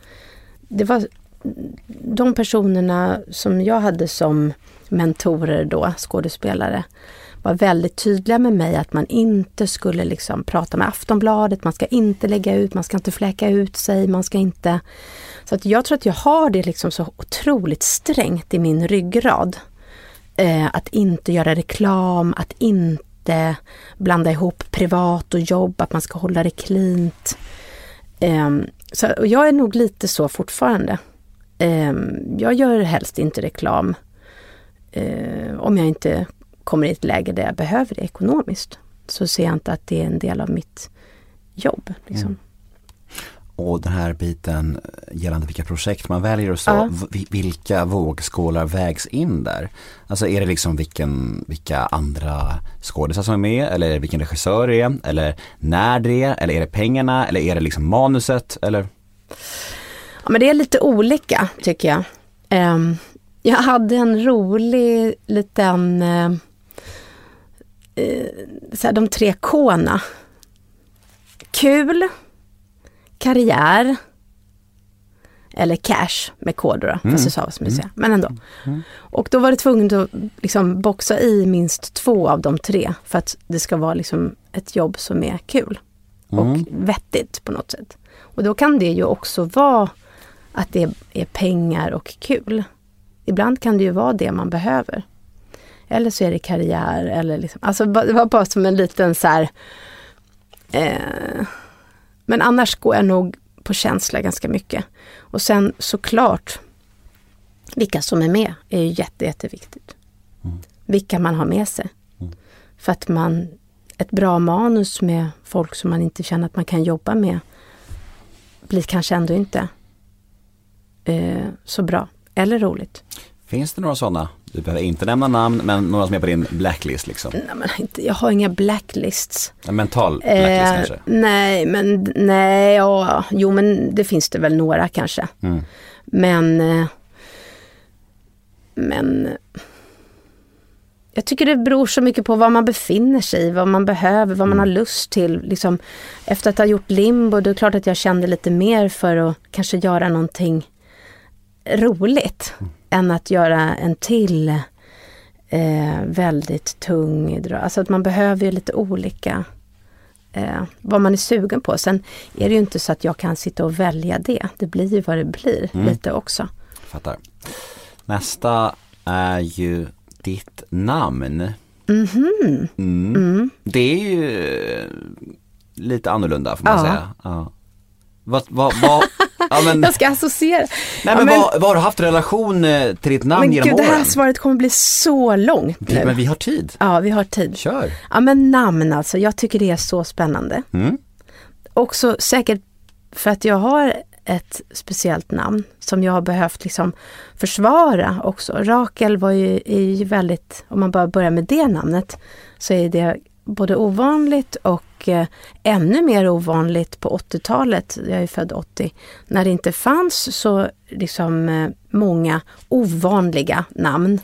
Det var de personerna som jag hade som mentorer då, skådespelare, var väldigt tydliga med mig att man inte skulle liksom prata med Aftonbladet, man ska inte lägga ut, man ska inte fläcka ut sig, man ska inte... Så att jag tror att jag har det liksom så otroligt strängt i min ryggrad. Eh, att inte göra reklam, att inte blanda ihop privat och jobb, att man ska hålla det cleant. Eh, så, och jag är nog lite så fortfarande. Eh, jag gör helst inte reklam eh, om jag inte kommer i ett läge där jag behöver det ekonomiskt. Så ser jag inte att det är en del av mitt jobb. Liksom. Mm och den här biten gällande vilka projekt man väljer och så, v- vilka vågskålar vägs in där? Alltså är det liksom vilken, vilka andra skådespelare som är med eller vilken regissör det är eller när det är eller är det pengarna eller är det liksom manuset eller? Ja, men det är lite olika tycker jag. Ehm, jag hade en rolig liten, uh, så här, de tre K'na. Kul, karriär eller cash med kod då, fast det stavas med C, men ändå. Och då var det tvungen att liksom boxa i minst två av de tre för att det ska vara liksom ett jobb som är kul och vettigt på något sätt. Och då kan det ju också vara att det är pengar och kul. Ibland kan det ju vara det man behöver. Eller så är det karriär eller liksom, alltså det var bara som en liten så här, eh, men annars går jag nog på känsla ganska mycket. Och sen såklart, vilka som är med är ju jätte, jätteviktigt. Vilka man har med sig. För att man, ett bra manus med folk som man inte känner att man kan jobba med blir kanske ändå inte eh, så bra eller roligt. Finns det några sådana? Du behöver inte nämna namn men några som är på din blacklist liksom? Nej, men inte, jag har inga blacklists. En mental blacklist Eh, kanske? nej, men nej, ja, jo men det finns det väl några kanske. Mm. Men, eh, men jag tycker det beror så mycket på var man befinner sig, vad man behöver, vad man har lust till. Liksom, efter att ha gjort limbo, då är det klart att jag kände lite mer för att kanske göra någonting roligt än att göra en till eh, väldigt tung. Alltså att man behöver ju lite olika eh, vad man är sugen på. Sen är det ju inte så att jag kan sitta och välja det. Det blir ju vad det blir lite också. Fattar. Nästa är ju ditt namn. Mhm. Mm. Det är ju lite annorlunda får man Ja. säga. Ja. Vad, vad, vad, ja, men, Jag ska associera. nej, Ja, men, men- vad, vad har du haft relation eh, till ditt namn Men genom gud, det här åren? svaret kommer bli så långt Det- nu. Men vi har tid. Ja, vi har tid. Kör. Ja, men namn alltså. Jag tycker det är så spännande. Mm. Också säkert för att jag har ett speciellt namn som jag har behövt liksom försvara också. Rakel var ju, är ju väldigt, om man bara börjar med det namnet, så är det både ovanligt och eh, ännu mer ovanligt på 80-talet, jag är född 80, när det inte fanns så liksom eh, många ovanliga namn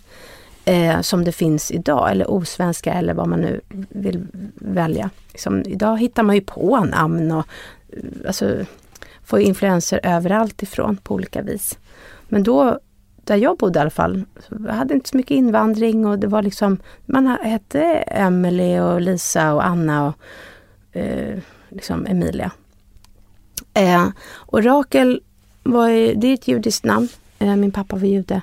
eh, som det finns idag, eller osvenska eller vad man nu vill välja. Liksom, idag hittar man ju på namn och eh, alltså, får influenser överallt ifrån på olika vis. Men då, där jag bodde i alla fall, jag hade inte så mycket invandring och det var liksom, man hette Emily och Lisa och Anna och eh, liksom Emilia. Eh, och Rakel var ju, det är ett judiskt namn. Eh, min pappa var jude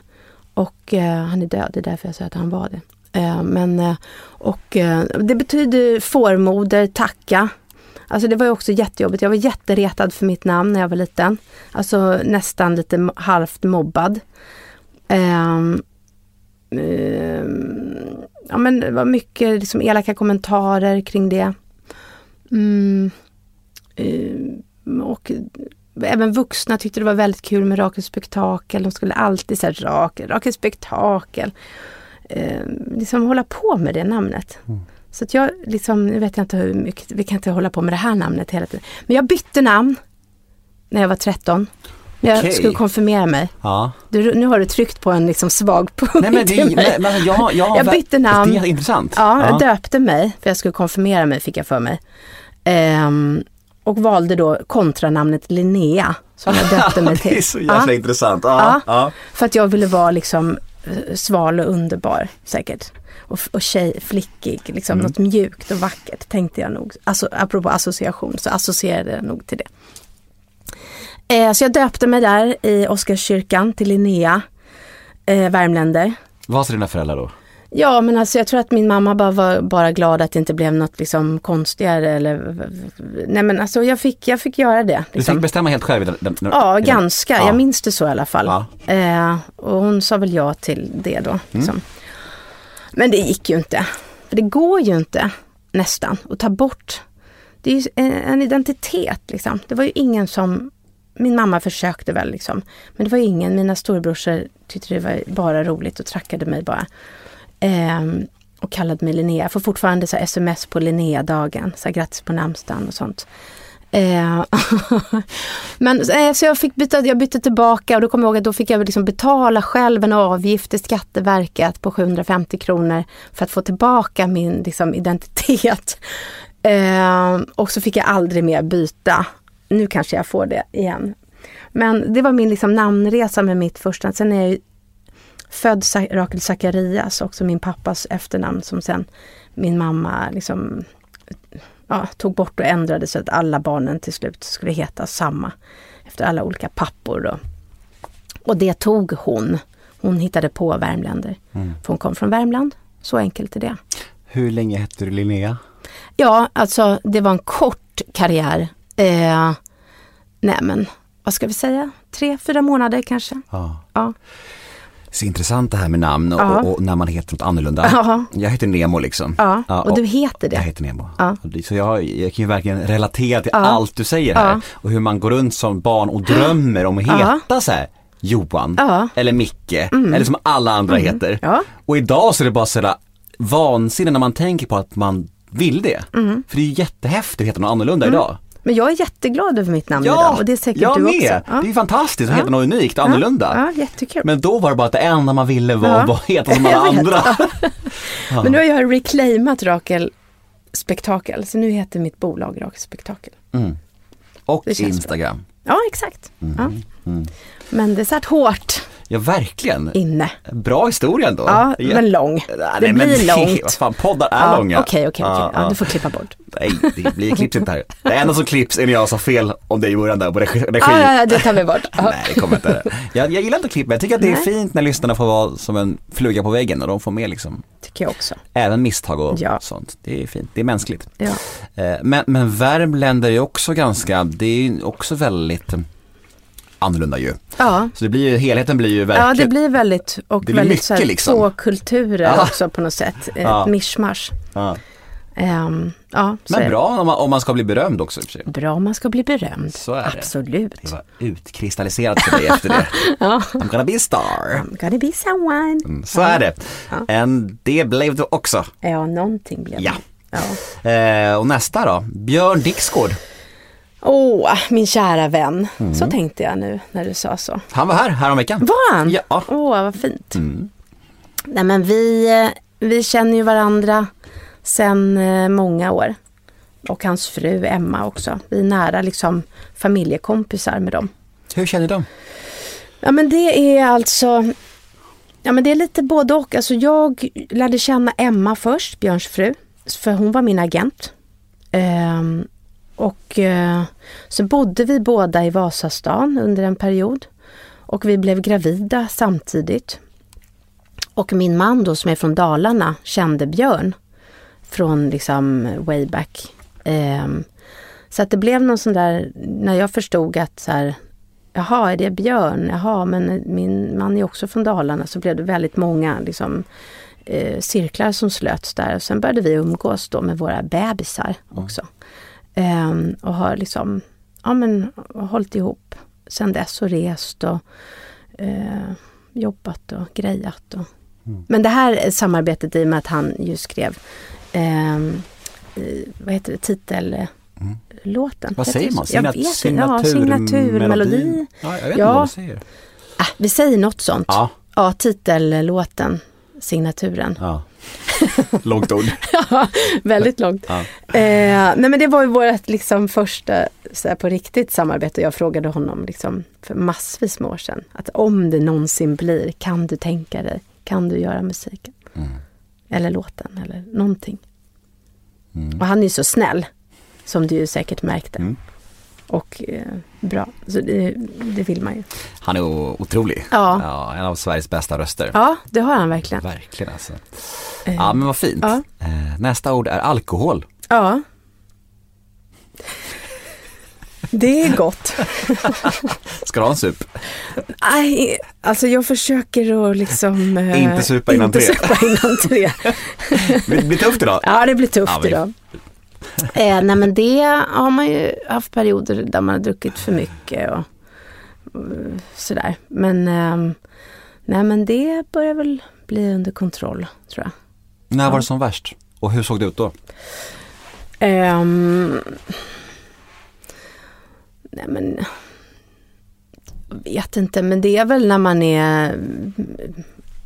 och eh, han är död, det är därför jag säger att han var det. Eh, men, eh, och eh, det betyder fårmoder, tacka. Alltså det var ju också jättejobbigt. Jag var jätteretad för mitt namn när jag var liten. Alltså nästan lite halvt mobbad. Ehm, ja men det var mycket liksom elaka kommentarer kring det. Mm, ehm, och även vuxna tyckte det var väldigt kul med Rakels spektakel. De skulle alltid säga Rakel, Rakels spektakel. Liksom hålla på med det namnet. Så att jag liksom, nu vet jag inte hur mycket, vi kan inte hålla på med det här namnet hela tiden. Men jag bytte namn när jag var 13. Jag Okej. skulle konfirmera mig. Ja. Du, nu har du tryckt på en liksom svag punkt Nej men det i mig. nej, men jag, jag, Jag bytte namn. Det är intressant. Ja, jag döpte mig, för jag skulle konfirmera mig fick jag för mig. Ehm, och valde då kontranamnet Linnea, som jag döpte mig till. det är så jävla Ja. intressant. Ja. Ja. Ja. För att jag ville vara liksom eh, sval och underbar säkert. Och, och tjej, flickig, liksom något mjukt och vackert tänkte jag nog. Alltså, apropå association så associerade jag nog till det. Eh, så jag döpte mig där i Oscarskyrkan till Linnea, eh, värmländer. Vad sa dina föräldrar då? Ja men alltså jag tror att min mamma bara var bara glad att det inte blev något liksom konstigare eller Nej men alltså jag fick, jag fick göra det. Du Liksom. fick bestämma helt själv? i den- den- Ja, den- ganska. Ja. Jag minns det så i alla fall. Ja. Eh, och hon sa väl ja till det då. Liksom. Men det gick ju inte. För det går ju inte nästan att ta bort. Det är ju en, en identitet liksom. Det var ju ingen som min mamma försökte väl liksom. Men det var ingen, mina storebrorsor tyckte det var bara roligt och trackade mig bara. Ehm, och kallade mig Linnea. Jag får fortfarande så här sms på Linnea-dagen, så här, grattis på namnsdagen och sånt. Ehm, men eh, så jag fick byta, jag bytte tillbaka och då kommer jag ihåg att då fick jag liksom betala själv en avgift till Skatteverket på 750 kronor för att få tillbaka min liksom, identitet. Ehm, och så fick jag aldrig mer byta. Nu kanske jag får det igen. Men det var min liksom, namnresa med mitt första. Sen är jag ju född Rakel Zacharias, också min pappas efternamn som sen min mamma liksom ja, tog bort och ändrade så att alla barnen till slut skulle heta samma. Efter alla olika pappor då. Och det tog hon. Hon hittade på Värmländer. För hon kom från Värmland. Så enkelt är det. Hur länge hette du Linnea? Ja, alltså det var en kort karriär. Eh, nej men, vad ska vi säga? Tre, fyra månader kanske. Ja. Ja. Så intressant det här med namn och, Ja. och, och när man heter något annorlunda. Ja. Jag heter Nemo liksom. Ja, och du heter det. Jag heter Nemo. Och Så jag, jag kan ju verkligen relatera till allt du säger här. Och hur man går runt som barn och drömmer om att heta så här Johan eller Micke eller som alla andra heter. Ja. Och idag så är det bara sådär vansinne när man tänker på att man vill det. För det är ju jättehäftigt att heta något annorlunda idag. Men jag är jätteglad över mitt namn idag och det är säkert jag du med. också. Ja. Det är fantastiskt att Ja. något unikt och annorlunda. Ja, jättekul. Men då var det bara att det enda man ville var Ja. att bara heta som alla andra. Men nu har jag reclaimat Rakel Spektakel, så nu heter mitt bolag Rakel Spektakel. Och Det känns Instagram. Ja, exakt. Ja. Mm. Men det satt hårt Ja, verkligen. inne. Bra historia ändå. Ja, men lång. Nej, Det men blir Vad långt. fan, poddar är Ja, långa. Okej, okej, okej. Ja, Ja, ja. Du får klippa bort. Nej, det blir klipps inte här. Det enda som klipps är när jag sa fel om dig i början där på regi. Ja, ja, ja, det tar vi bort. Ja. Nej, det kommer inte. Jag, jag gillar inte att klippa, jag tycker att det är Nej. fint när lyssnarna får vara som en fluga på väggen och de får med liksom Tycker jag också. även misstag och Ja. sånt. Det är fint, det är mänskligt. Ja. Eh, Men, men Värmländer är också ganska, det är också väldigt annorlunda ju. Ja. Så det blir ju, helheten blir ju verkligen Ja, det blir väldigt, och Det blir väldigt mycket så här, liksom. två kulturer Ja. också på något sätt. Ett Ja. mischmasch. Ja. Ehm, ja, Men bra om man, om man ska bli berömd också. Bra om man ska bli berömd. Så är det. Absolut. Det var utkristalliserat för dig efter det. I'm gonna be a star. I'm gonna be someone. Mm, Så är det. En, det blev du också. Ja, någonting blev Ja. det. Ja. Eh, och nästa då? Björn Dixgård. Åh, min kära vän. Mm. Så tänkte jag nu när du sa så. Han var här häromveckan. Var han? Ja. Mm. Åh, vad fint. Nej men vi, eh, vi känner ju varandra sedan eh, många år. Och hans fru Emma också. Vi är nära liksom familjekompisar med dem. Hur känner de? Ja men det är alltså Ja men det är lite både och. Alltså jag lärde känna Emma först, Björns fru. För hon var min agent. Ehm, och eh, så bodde vi båda i Vasastan under en period. Och vi blev gravida samtidigt. Och min man då som är från Dalarna kände Björn. Från liksom way back. Ehm, så att det blev någon sån där, när jag förstod att så här, Jaha, är det Björn? Jaha, men min man är också från Dalarna. Så blev det väldigt många liksom, eh, cirklar som slöts där. Och sen började vi umgås då med våra bebisar också. Ehm, och har liksom ja, men, hållit ihop sen dess och rest och eh, jobbat och grejat. Och. Men det här samarbetet i och med att han ju skrev eh, vad heter det, titellåten. Vad Heter säger man? Jag Signat- vet inte. Ja, signaturmelodi. Ja, jag vet inte Ja. vad du säger. Ah, vi säger något sånt. Ja. Ja, titellåten, signaturen. Ja. Långt ord. Väldigt långt. Ja. Eh, nej men det var ju vårt liksom första så på riktigt samarbete. Jag frågade honom liksom, för massvis med år sedan. Att om det någonsin blir, kan du tänka dig? Kan du göra musiken? Mm. Eller låten eller någonting. Och han är ju så snäll. Som du ju säkert märkte. Mm. Och eh, bra. Så det, det vill man ju. Han är otrolig. Ja. En av Sveriges bästa röster. Ja, det har han verkligen. Verkligen alltså. Ja men vad fint. ja. Eh, Nästa ord är alkohol. Ja. Det är gott. Ska du ha en sup? Nej, alltså jag försöker att liksom... eh, Inte supa innan inte tre. supa innan tre. Det blir tufft idag. Ja, det blir tufft Ja, vi- idag. Eh, nej men det har man ju haft perioder där man har druckit för mycket och eh, sådär. Men, ehm, nej men det börjar väl bli under kontroll tror jag. När var det som värst? Och hur såg det ut då? Ehm, nej men, jag vet inte, men det är väl när man är mm,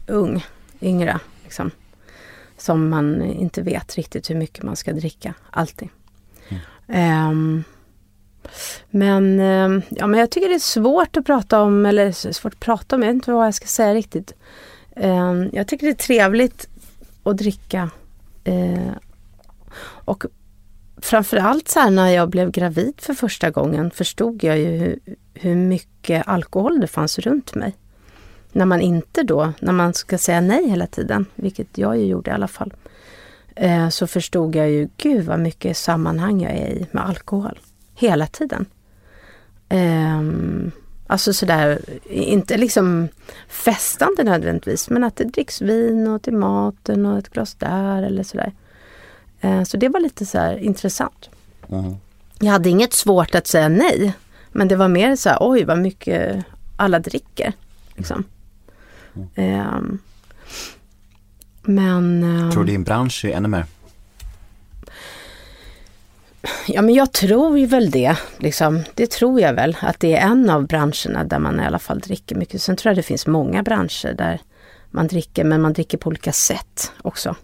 ung, yngre, liksom. Som man inte vet riktigt hur mycket man ska dricka, alltid. Ehm, men, ehm, ja, men jag tycker det är svårt att prata om, eller svårt att prata om, jag vet inte vad jag ska säga riktigt. Ehm, jag tycker det är trevligt att dricka. Eh, och framförallt så här när jag blev gravid för första gången förstod jag ju hur, hur mycket alkohol det fanns runt mig. När man inte då, när man ska säga nej hela tiden, vilket jag ju gjorde i alla fall, eh, så förstod jag ju, gud vad mycket sammanhang jag är i med alkohol. Hela tiden. Ehm, alltså sådär, inte liksom festande nödvändigtvis, men att det dricks vin och till maten och ett glas där eller sådär. Eh, Så det var lite så intressant. Jag hade inget svårt att säga nej. Men det var mer så här, oj vad mycket alla dricker. Liksom. Ehm, men, ehm, Tror du din bransch är ännu mer? ja men jag tror ju väl det. Liksom. Det tror jag väl. Att det är en av branscherna där man i alla fall dricker mycket. Sen tror jag det finns många branscher där man dricker, men man dricker på olika sätt också.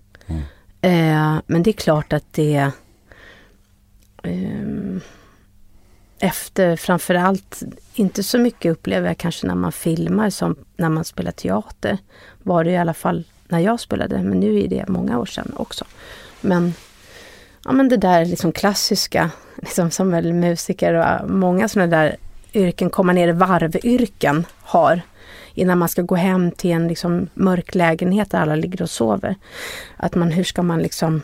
Eh, men det är klart att det ehm, efter framförallt, inte så mycket upplever jag kanske när man filmar som när man spelar teater. Var det i alla fall när jag spelade, men nu är det många år sedan också. Men, ja, men det där liksom klassiska, liksom som väl musiker och många sådana där yrken, komma ner i varvyrken har innan man ska gå hem till en liksom mörk lägenhet där alla ligger och sover. Att man, hur ska man liksom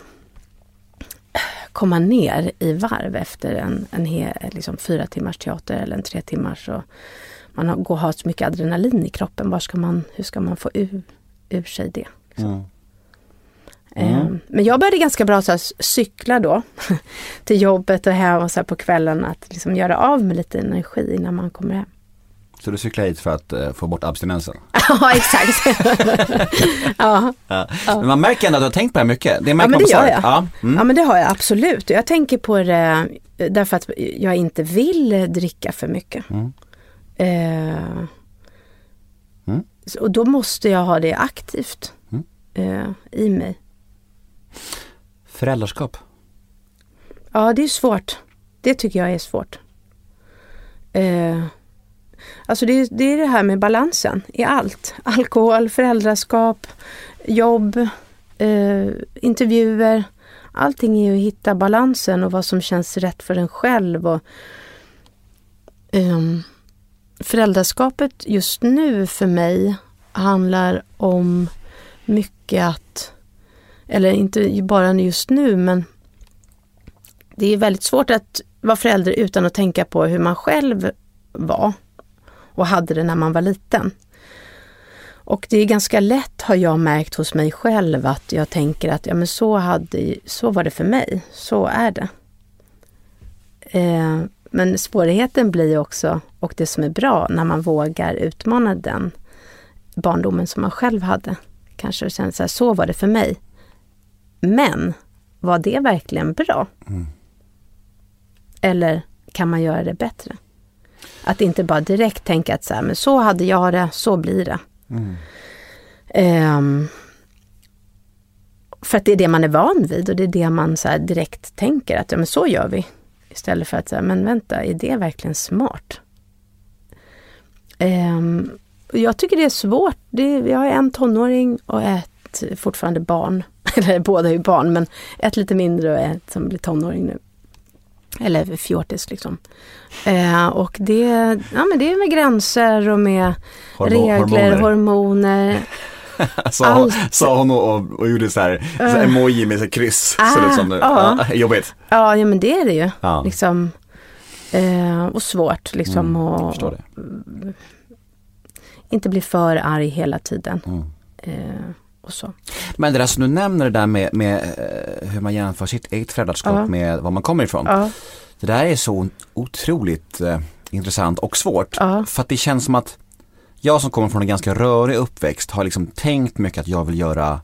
komma ner i varv efter en, en he, liksom fyra timmars teater eller en tre timmars. Och man har, går, har så mycket adrenalin i kroppen. Var ska man, hur ska man få ur, ur sig det? liksom? Eh, Men jag började ganska bra så här, cykla då till jobbet och hem och så på kvällen att liksom göra av med lite energi innan man kommer hem. Så du cyklar hit för att eh, få bort abstinensen? ja, exakt. ja. Ja. Men man märker ändå att du har tänkt på det här mycket. Det märker Ja, men man det gör jag. Ja. Mm. Ja men det har jag absolut. Jag tänker på det därför att jag inte vill dricka för mycket. Eh, Mm. Och då måste jag ha det aktivt eh, i mig. Föräldraskap. Ja det är svårt. Det tycker jag är svårt. Eh, alltså det, det är det här med balansen i allt. Alkohol, föräldraskap, jobb, eh, intervjuer. Allting är ju att hitta balansen och vad som känns rätt för en själv. Och, eh, föräldraskapet just nu för mig handlar om mycket att, eller inte bara just nu men det är väldigt svårt att vara förälder utan att tänka på hur man själv var och hade det när man var liten. Och det är ganska lätt har jag märkt hos mig själv att jag tänker att ja, men så, hade, så var det för mig, så är det. Eh, men svårigheten blir också, och det som är bra, när man vågar utmana den barndomen som man själv hade. Kanske känner så här, så var det för mig. Men var det verkligen bra? Eller kan man göra det bättre? Att inte bara direkt tänka att så, här, men så hade jag det, så blir det. Ehm, för att det är det man är van vid och det är det man så direkt tänker att ja, men så gör vi. Istället för att säga, men vänta, är det verkligen smart? Och jag tycker det är svårt. Det, jag har en tonåring och ett fortfarande barn. Eller båda är ju barn, men ett lite mindre och ett som blir tonåring nu. Eller fjortis liksom. Eh, och det, ja, men det är med gränser och med Hormo- regler, hormoner. hormoner. sa, Allt. sa hon och, och, och gjorde så här, så här emoji med så här kryss. Ah, ser det ut som nu. ja. Ja, jobbigt. Ja, ja men det är det ju. Ja. Liksom, eh, och svårt liksom Mm, förstår det. inte bli för arg hela tiden. Mm. Eh, och så. Men det där som du nämner det där med, med eh, hur man jämför sitt eget föräldraskap Ja. med var man kommer ifrån. Ja, Det där är så otroligt eh, intressant och svårt. Ja. För att det känns som att jag som kommer från en ganska rörig uppväxt har liksom tänkt mycket att jag vill göra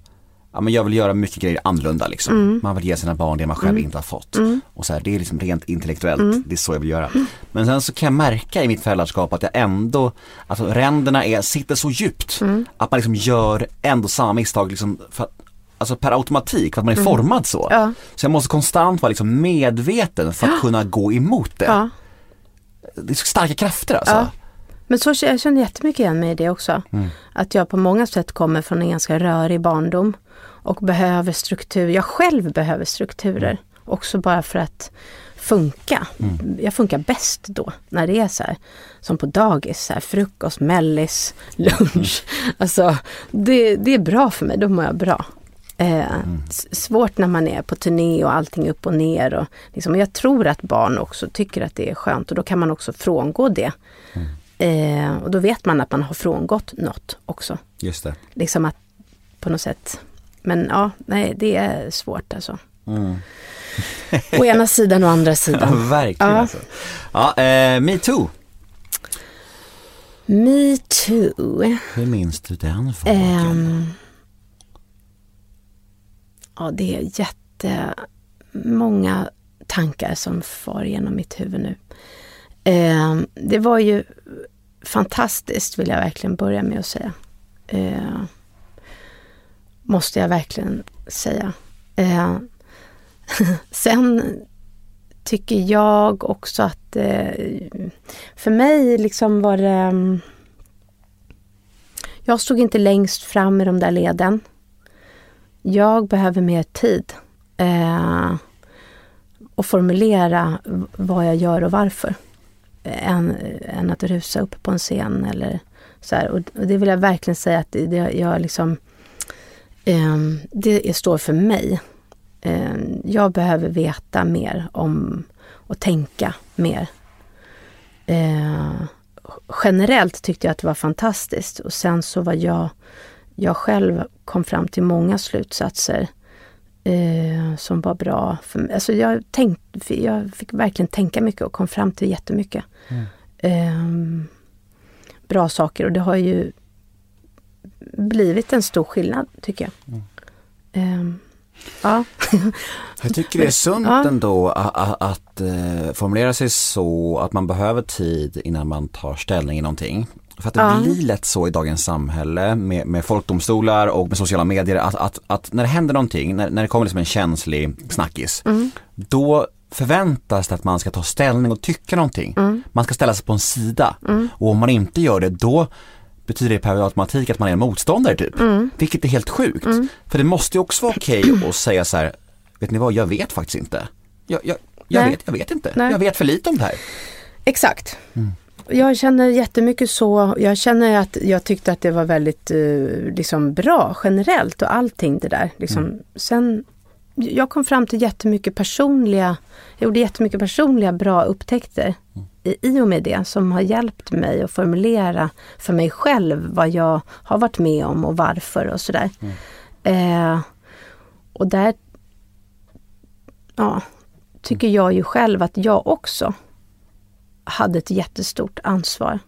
Ja, men jag vill göra mycket grejer annorlunda liksom. Mm. Man vill ge sina barn det man själv inte har fått. Och så här, det är liksom rent intellektuellt, Mm. det är så jag vill göra. Men sen så kan jag märka i mitt föräldraskap att jag ändå, alltså ränderna är, sitter så djupt. Mm. Att man liksom gör ändå samma misstag liksom för alltså per automatik, för att man är formad så. Mm. Ja. Så jag måste konstant vara liksom medveten för att kunna gå emot det. Ja. Det är så starka krafter alltså. Ja. Men så, jag känner jättemycket igen mig i det också. Att jag på många sätt kommer från en ganska rörig barndom och behöver struktur. Jag själv behöver strukturer också bara för att funka. Jag funkar bäst då när det är så här som på dagis, så här, frukost, mellis, lunch. Alltså det, det är bra för mig, då mår jag bra. Eh, s- Svårt när man är på turné och allting upp och ner. Och liksom, jag tror att barn också tycker att det är skönt och då kan man också frångå det. Eh, och då vet man att man har frångått något också. Just det. Liksom att på något sätt. Men ja, nej det är svårt alltså. Å ena sidan och andra Ja, sidan. verkligen Ja. alltså. Ja, eh, metoo. Me too. Hur minns du den frågan? Ehm, ja, det är jättemånga tankar som far genom mitt huvud nu. Ehm, det var ju fantastiskt vill jag verkligen börja med att säga. Ehm, måste jag verkligen säga. Eh, sen tycker jag också att eh, för mig liksom var det mm, jag stod inte längst fram i de där leden. Jag behöver mer tid. Eh, och formulera vad jag gör och varför. Eh, än, än att rusa upp på en scen eller så här. Och, och det vill jag verkligen säga att det, det, jag liksom, det står för mig. Eh, jag behöver veta mer om och tänka mer. Eh, generellt tyckte jag att det var fantastiskt och sen så var jag, jag själv kom fram till många slutsatser eh, som var bra. För mig. Alltså jag, tänkt, jag fick verkligen tänka mycket och kom fram till jättemycket. Eh, bra saker och det har ju blivit en stor skillnad tycker jag. Eh, ja. Jag tycker det är sunt Ja. ändå att, att, att eh, formulera sig så att man behöver tid innan man tar ställning i någonting. För att det Ja. blir lätt så i dagens samhälle med, med folkdomstolar och med sociala medier att, att, att när det händer någonting, när, när det kommer liksom en känslig snackis, då förväntas det att man ska ta ställning och tycka någonting. Man ska ställa sig på en sida och om man inte gör det då betyder det per automatik att man är en motståndare typ. Vilket är helt sjukt. För det måste ju också vara okej att säga så här, vet ni vad, jag vet faktiskt inte. Jag, jag, jag, vet, jag vet inte. Nej. Jag vet för lite om det här. Exakt. Jag känner jättemycket så. Jag känner att jag tyckte att det var väldigt eh, liksom bra generellt och allting det där. Liksom. Sen, jag kom fram till jättemycket personliga, jag gjorde jättemycket personliga bra upptäckter i, i och med det som har hjälpt mig att formulera för mig själv vad jag har varit med om och varför och sådär. Eh, och där ja, tycker jag ju själv att jag också hade ett jättestort ansvar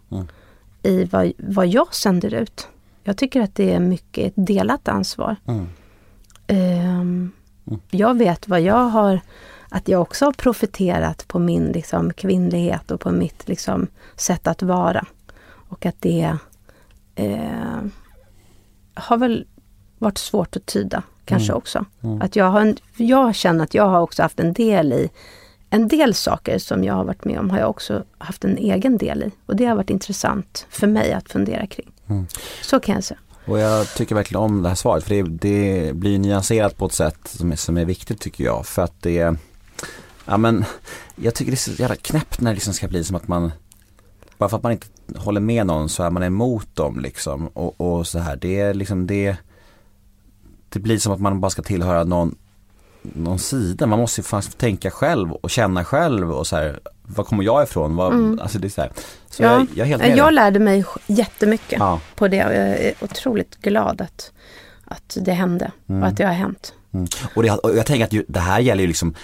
i vad, vad jag sänder ut. Jag tycker att det är mycket ett delat ansvar. Ehm, Jag vet vad jag har, att jag också har profiterat på min liksom, kvinnlighet och på mitt liksom, sätt att vara. Och att det eh, har väl varit svårt att tyda kanske också. Att jag, har en, jag känner att jag har också haft en del i en del saker som jag har varit med om har jag också haft en egen del i. Och det har varit intressant för mig att fundera kring. Så kan jag säga. Och jag tycker verkligen om det här svaret för det, det blir nyanserat på ett sätt som är, som är viktigt tycker jag. För att det, ja men jag tycker det är så jävla knäppt när det liksom ska bli som att man, bara för att man inte håller med någon så är man emot dem liksom. Och, och så här, det är liksom det, det blir som att man bara ska tillhöra någon, någon sida. Man måste ju faktiskt tänka själv och känna själv och så här, var kommer jag ifrån? Vad, Alltså det är så här. Så jag, jag är helt med jag lärde mig jättemycket Ja. på det och jag är otroligt glad att, att det hände och att det har hänt. Mm. Och, det, och jag tänker att ju, det här gäller ju liksom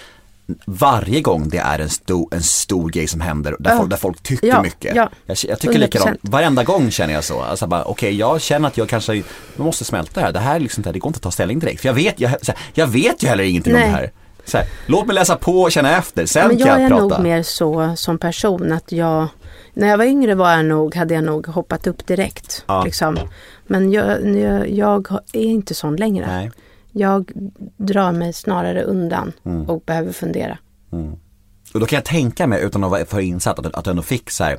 varje gång det är en stor, en stor grej som händer där, Ja. folk, där folk tycker Ja, mycket. ja. Jag, jag tycker 100%. likadant, varenda gång känner jag så. Alltså bara, okej jag känner att jag kanske, jag måste smälta det här. Det här är liksom, det går inte att ta ställning direkt. För jag vet, jag, här, jag vet ju heller ingenting om Nej. det här. Så här. Låt mig läsa på och känna efter, sen Men kan jag jag är prata. nog mer så som person att jag, när jag var yngre var jag nog, hade jag nog hoppat upp direkt. Ja. Liksom. Men jag, jag, jag är inte sån längre. Nej. Jag drar mig snarare undan Mm. och behöver fundera. Och då kan jag tänka mig, utan att vara för insatt, att, att du ändå fick så här,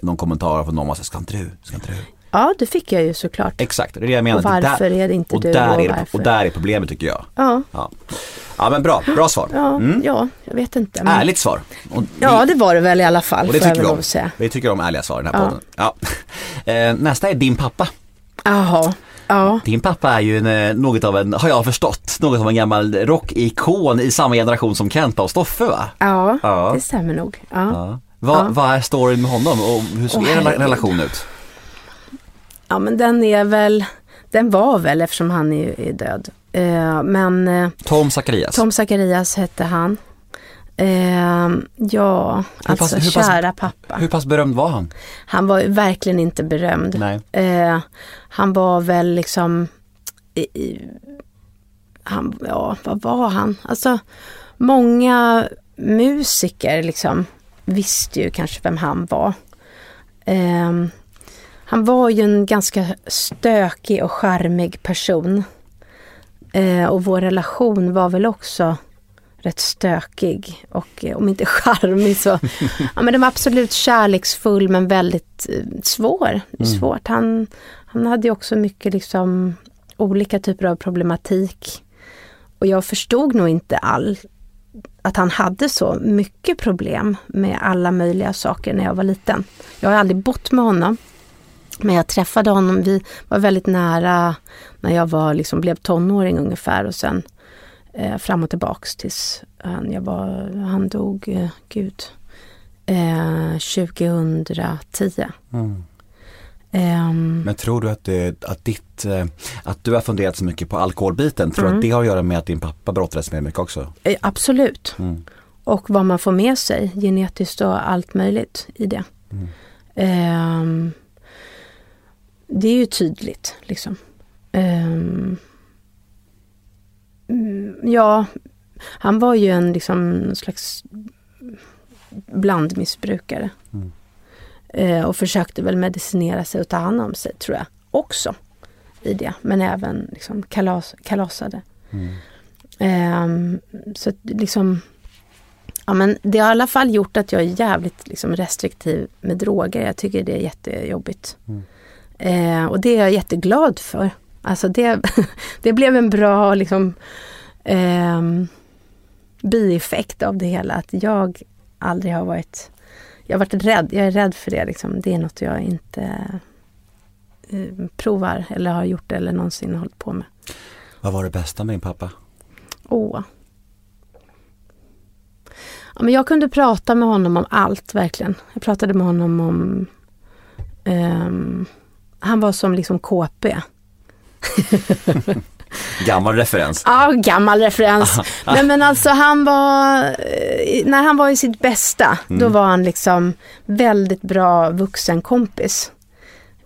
någon kommentar från någon, så, ska inte du, ska inte du? Ja, det fick jag ju såklart. Exakt, det är det jag menar. Och varför där, är det inte och du Där och är det, och där är problemet tycker jag. Ja, Ja, ja men bra, bra svar. ja, ja jag vet inte. Men... Ärligt svar. Och Ja, det var det väl i alla fall. Och det tycker vi om. säga. Vi tycker om ärliga svar i den här Ja. podden. Ja. Eh, nästa är din pappa. Jaha, ja. Din pappa är ju en, eh, något av en, har jag förstått, något av en gammal rockikon i samma generation som Kenta och Stoffe va? Ja, Ja. det stämmer nog. Ja. Ja. Vad, Ja. vad är storyn med honom och hur såg Åh, er relation ut? ja, men den är väl, den var väl eftersom han är, är död. Eh, men eh, Tom Zacharias. Tom Zacharias hette han. Eh, ja, Hur alltså pass- hur pass- kära pappa. Hur pass berömd var han? Han var verkligen inte berömd. Eh, han var väl liksom, i, i, han, ja vad var han? Alltså många musiker liksom visste ju kanske vem han var. Eh, han var ju en ganska stökig och charmig person. Eh, och vår relation var väl också rätt stökig och eh, om inte charmig så, ja men den var absolut kärleksfull men väldigt eh, svår. Svårt. Han, han hade ju också mycket liksom olika typer av problematik. Och jag förstod nog inte all, att han hade så mycket problem med alla möjliga saker när jag var liten. Jag har aldrig bott med honom. Men jag träffade honom, vi var väldigt nära när jag var, liksom, blev tonåring ungefär och sen eh, fram och tillbaks tills han, jag var, han dog, eh, gud, eh, 2010. Ehm, Men tror du att, det, att, ditt, eh, att du har funderat så mycket på alkoholbiten, tror du Mm. att det har att göra med att din pappa brottades med mycket också? eh, absolut. Mm. Och vad man får med sig genetiskt och allt möjligt i det. Ehm, det är ju tydligt liksom. Mm, ja, han var ju en liksom slags blandmissbrukare. Eh, och försökte väl medicinera sig och ta hand om sig tror jag också i det. Men även liksom kalas, kalasade. Ehm, så att liksom Ja men det har i alla fall gjort att jag är jävligt liksom, restriktiv med droger. Jag tycker det är jättejobbigt. Eh, och det är jag jätteglad för. Alltså det, det blev en bra liksom, ehm, bieffekt av det hela. Att jag aldrig har varit, jag har varit rädd. Jag är rädd för det. Liksom. Det är något jag inte eh, provar eller har gjort eller någonsin hållit på med. Vad var det bästa med din pappa? Åh. Ja, men jag kunde prata med honom om allt, verkligen. Jag pratade med honom om... ehm, han var som liksom KP. Gammal referens. Ja, gammal referens. Nej men alltså han var, eh, när han var i sitt bästa, då var han liksom väldigt bra vuxenkompis.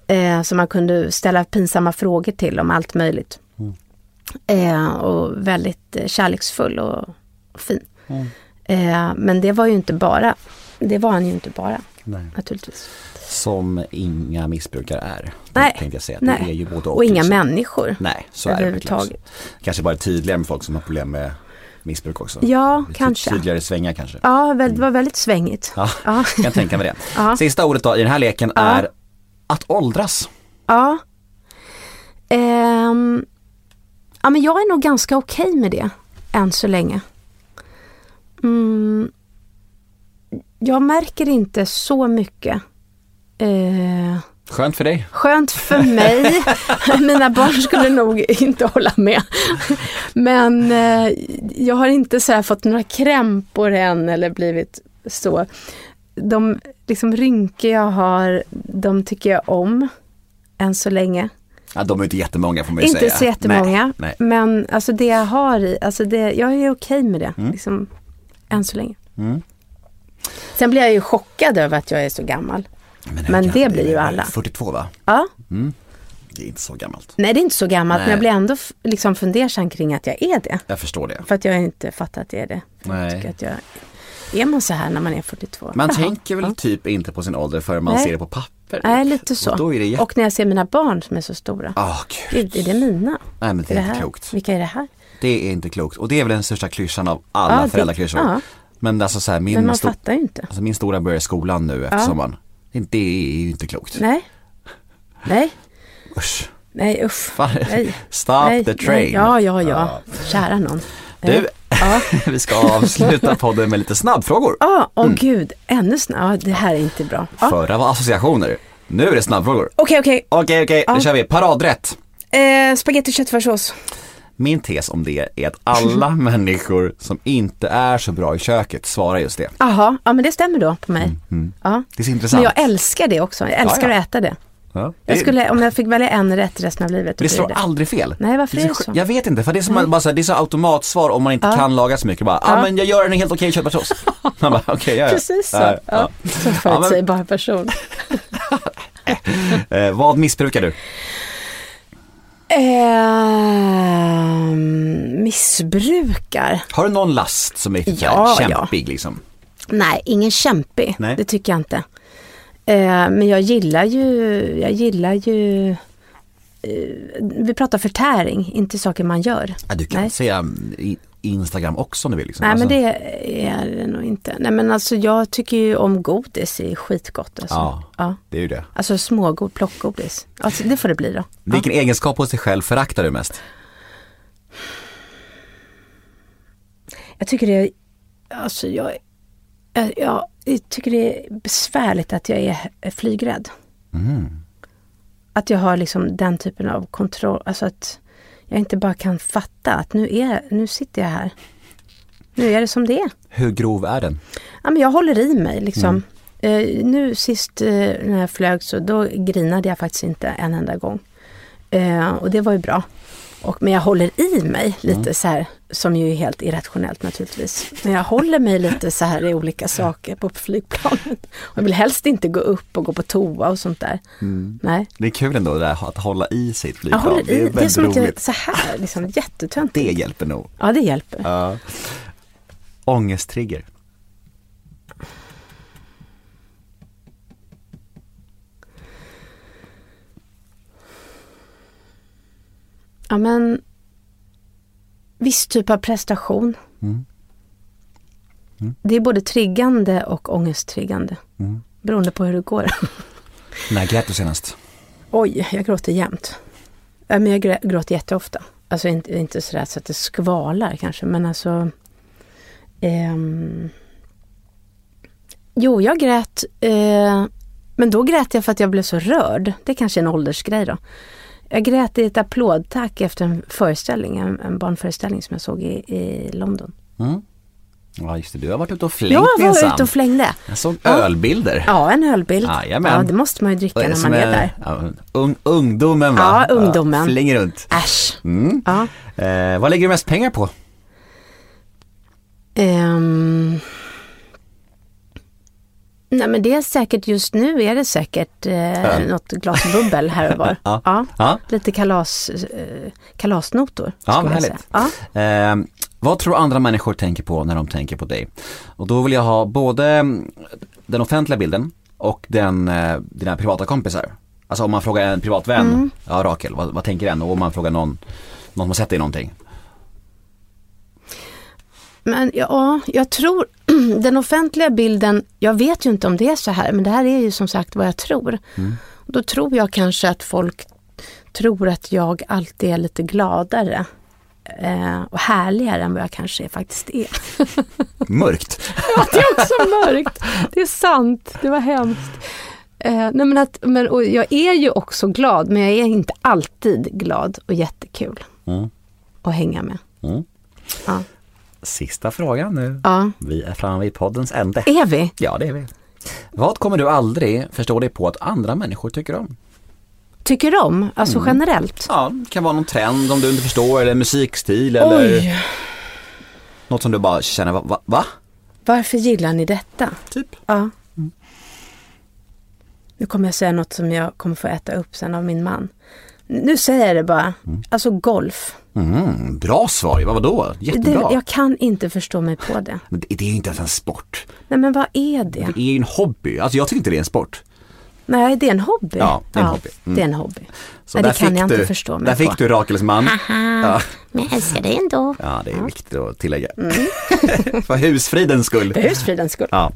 Eh, som man kunde ställa pinsamma frågor till om allt möjligt. Eh, och väldigt eh, kärleksfull och, och fin. Eh, men det var ju inte bara, det var han ju inte bara Nej. naturligtvis. Som inga missbrukare är. Nej. Tänkte jag säga. Nej. Det är ju både och. Och inga människor. Nej, så är det verkligen. Kanske bara tydligare med folk som har problem med missbruk också. Ja, Ty- kanske. Tydligare svängar kanske. Ja, det var väldigt svängigt. Ja, Ja. kan jag tänka mig det. Ja. Sista ordet då i den här leken Ja. är att åldras. Ja. Ehm, ja, men jag är nog ganska okej med det än så länge. Mm, jag märker inte så mycket. Eh, Skönt för dig. skönt för mig. Mina barn skulle nog inte hålla med. Men eh, jag har inte så fått några krämpor än eller blivit så. De liksom rynkor jag har, de tycker jag om än så länge. Ja, de är inte jättemånga får man ju Inte säga. så jättemånga. Nej, nej. Men alltså det jag har i, alltså det, jag är okej med det. Mm. Liksom, än så länge. Mm. Sen blir jag ju chockad över att jag är så gammal. Men hur det blir ju är alla. 42 va? Ja, Det är inte så gammalt. nej det är inte så gammalt Nej. men jag blir ändå liksom fundersam kring att jag är det. Jag förstår det. För att jag inte fattar att jag är det. Nej. Jag tycker att jag, är man så här när man är 42? Man Jaha. tänker väl typ inte på sin ålder förrän man Nej. ser det på papper. Nej, lite så. Och då är det jätte... Och när jag ser mina barn som är så stora. Åh gud. Gud, är det mina? Nej men det är, det inte klokt. Vilka är det här? Det är inte klokt. Och det är väl den största klyschan av alla Ja, föräldraklyschor. ja. Men alltså så här, min, Men man sto- fattar ju inte. alltså, min stora börjar skolan nu efter Ja. sommaren. Det, är ju inte klokt. Nej. Nej. Usch. Nej usch. Fan. Nej. Stop nej, the train. Nej. Ja, ja, ja. Kära någon. Du, Eh, Ja, vi ska avsluta podden med lite snabbfrågor. ah, åh gud. Ännu snarare. Ja, det här är inte bra. Ja. Förra var associationer. Nu är det snabbfrågor. Okej, okej. Okej, okej, Ja. nu kör vi. Paradrätt. Eh, Spagetti och köttfärssås. Min tes om det är att alla människor som inte är så bra i köket svarar just det. Jaha, ja men det stämmer då på mig. Ja. Det är så intressant. Men jag älskar det också. Jag älskar Mm, Ja, ja. att äta det. Ja. Jag Det- skulle, om jag fick välja en rätt resten av livet. Det slår det. aldrig fel. Nej, varför är det så? Jag vet inte, för det är, som man, bara så här, det är så automatsvar om man inte kan laga så mycket. Bara, ja ah, men jag gör en helt okej köttfärssås. Man bara, okej, ja, ja. Precis så. Ja, Ja, ja. Så Ja, förutsägbar person. Eh, vad missbrukar du? Ehm, missbrukar? Har du någon last som är Ja, kämpig liksom? Nej, ingen kämpig. Nej. Det tycker jag inte. Eh, men jag gillar ju, jag gillar ju eh, vi pratar förtäring, inte saker man gör. Ja, du kan Nej. säga Instagram också om du vill. Liksom. Nej Alltså, men det är det nog inte. Nej men alltså jag tycker ju om godis, det är skitgott alltså. Ja. ja. Det är ju det. Alltså smågod, plockgodis. Alltså, det får det bli då. Ja. Vilken egenskap hos dig själv föraktar du mest? Jag tycker det är, alltså jag, jag, jag, tycker det är besvärligt att jag är flygrädd. Att jag har liksom den typen av kontroll, alltså att jag inte bara kan fatta att nu, är, nu sitter jag här. Nu är det som det är. Hur grov är den? Ja, men jag håller i mig liksom. Eh, nu sist eh, när jag flög så då grinade jag faktiskt inte en enda gång. Eh, och det var ju bra. Och, men jag håller i mig lite så här, som ju är helt irrationellt naturligtvis. Men jag håller mig lite så här i olika saker på flygplanet. Och jag vill helst inte gå upp och gå på toa och sånt där. Nej. Det är kul ändå det där att hålla i sig ett Jag flygplan. håller det är i, det är väldigt som att jag, roligt. så här, liksom jättetöntigt. Det hjälper nog. Ja, det hjälper. Ja. Ångesttrigger. Ja men viss typ av prestation. Mm. Det är både triggande och ångesttriggande. Mm. Beroende på hur det går. När grät du senast? Oj, jag gråter jämt. Men jag gråter jätteofta. Alltså inte, inte sådär så att det skvalar kanske, men alltså... ehm, jo, jag grät. Eh, men då grät jag för att jag blev så rörd. Det är kanske är en åldersgrej då. Jag grät i ett applådtack efter en föreställning, en, en barnföreställning som jag såg i, i London. Ja just det, du har varit ute och flängt Jag var minsann. ute och flängde. Jag såg Ja. ölbilder. Ja, en ölbild. Jajamän. Ja, det måste man ju dricka när man är där. Ja, ung, ungdomen va? Ja, ungdomen. flänger runt. Äsch. Mm. Ja. Eh, vad lägger du mest pengar på? Ehm. Nej men det är säkert just nu är det säkert eh, Öl. något glas bubbel här och var. Ja. ja. Ja. Lite kalas, eh, kalasnotor. Ja, vad härligt. Ja. Eh, vad tror andra människor tänker på när de tänker på dig? Och då vill jag ha både den offentliga bilden och den, eh, dina privata kompisar. Alltså om man frågar en privat vän, Mm. ja Rakel, vad, vad tänker den? Och om man frågar någon, någon som har sett dig i någonting. Men ja, jag tror den offentliga bilden, jag vet ju inte om det är så här, men det här är ju som sagt vad jag tror. Då tror jag kanske att folk tror att jag alltid är lite gladare eh, och härligare än vad jag kanske faktiskt är. Mörkt. Ja, det är också mörkt. Det är sant, det var hemskt. Eh, nej men att, men, och jag är ju också glad, men jag är inte alltid glad och jättekul Mm. att hänga med. Mm. Ja. Sista frågan nu. ja, Vi är framme vid poddens ände. är vi? Ja, det är vi. Vad kommer du aldrig förstå dig på att andra människor tycker om? Tycker om, alltså Mm. generellt. Ja, det kan vara någon trend om du inte förstår eller musikstil eller Oj, något som du bara känner, va? va, va? Varför gillar ni detta? Typ. Ja. Nu kommer jag säga något som jag kommer få äta upp sen av min man. Nu säger jag det bara. Alltså golf. Mm, bra svar, vad vadå? Det, Jättebra. jag kan inte förstå mig på det. Men det, det är ju inte ens en sport. Nej men vad är det? Det är ju en hobby. Alltså jag tycker inte det är en sport. Nej, det är en hobby. Ja, det är en hobby. Mm. Det är en hobby. Så Nej, det kan fick jag du, inte förstå mig Där fick på. du Rakels man. Ja. Men jag älskar det ändå. ja, det är viktigt att tillägga. Mm. För husfridens skull. För husfridens skull. Ja.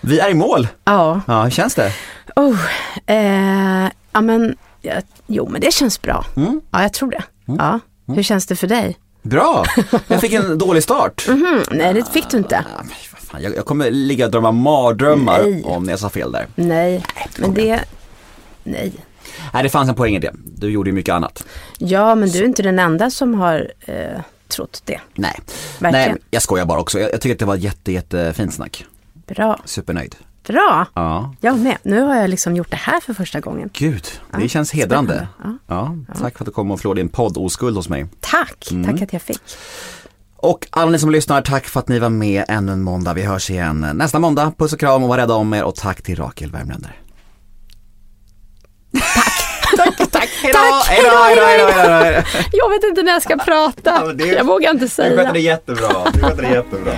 Vi är i mål. Ja. Ja, hur känns det? Oh, eh, ja men, ja, jo men det känns bra. Mm. Ja, jag tror det. Ja. Hur känns det för dig? Bra. Jag fick en dålig start. Mhm, nej, det fick du inte. Fan, Jag, jag kommer ligga och drömma mardrömmar Nej. om jag sa fel där. Nej, men det... Nej. Nej, det fanns en poäng i det. Du gjorde ju mycket annat. Ja, men du är inte den enda som har eh, trott det. Nej. Verkligen. Nej, jag skojar bara också. Jag, jag tycker att det var jätte, jättefint snack. Bra. Supernöjd. Bra. Ja, Jag med. Nu har jag liksom gjort det här för första gången. gud. Det Ja, känns hedrande. spännande. Ja. tack för att du kom och förlorade din podd oskuld hos mig. Tack. Mm. Tack att jag fick. Och alla ni som lyssnar, tack för att ni var med ännu en måndag. Vi hörs igen nästa måndag. Puss och kram och var rädda om er och tack till Rakel Värmländer. Tack! tack, tack, hejdå, Tack, hejdå, hejdå, hejdå, hejdå, hejdå. Jag vet inte när jag ska prata. det- Jag vågar inte Du sköter säga. det jättebra, du sköter det jättebra.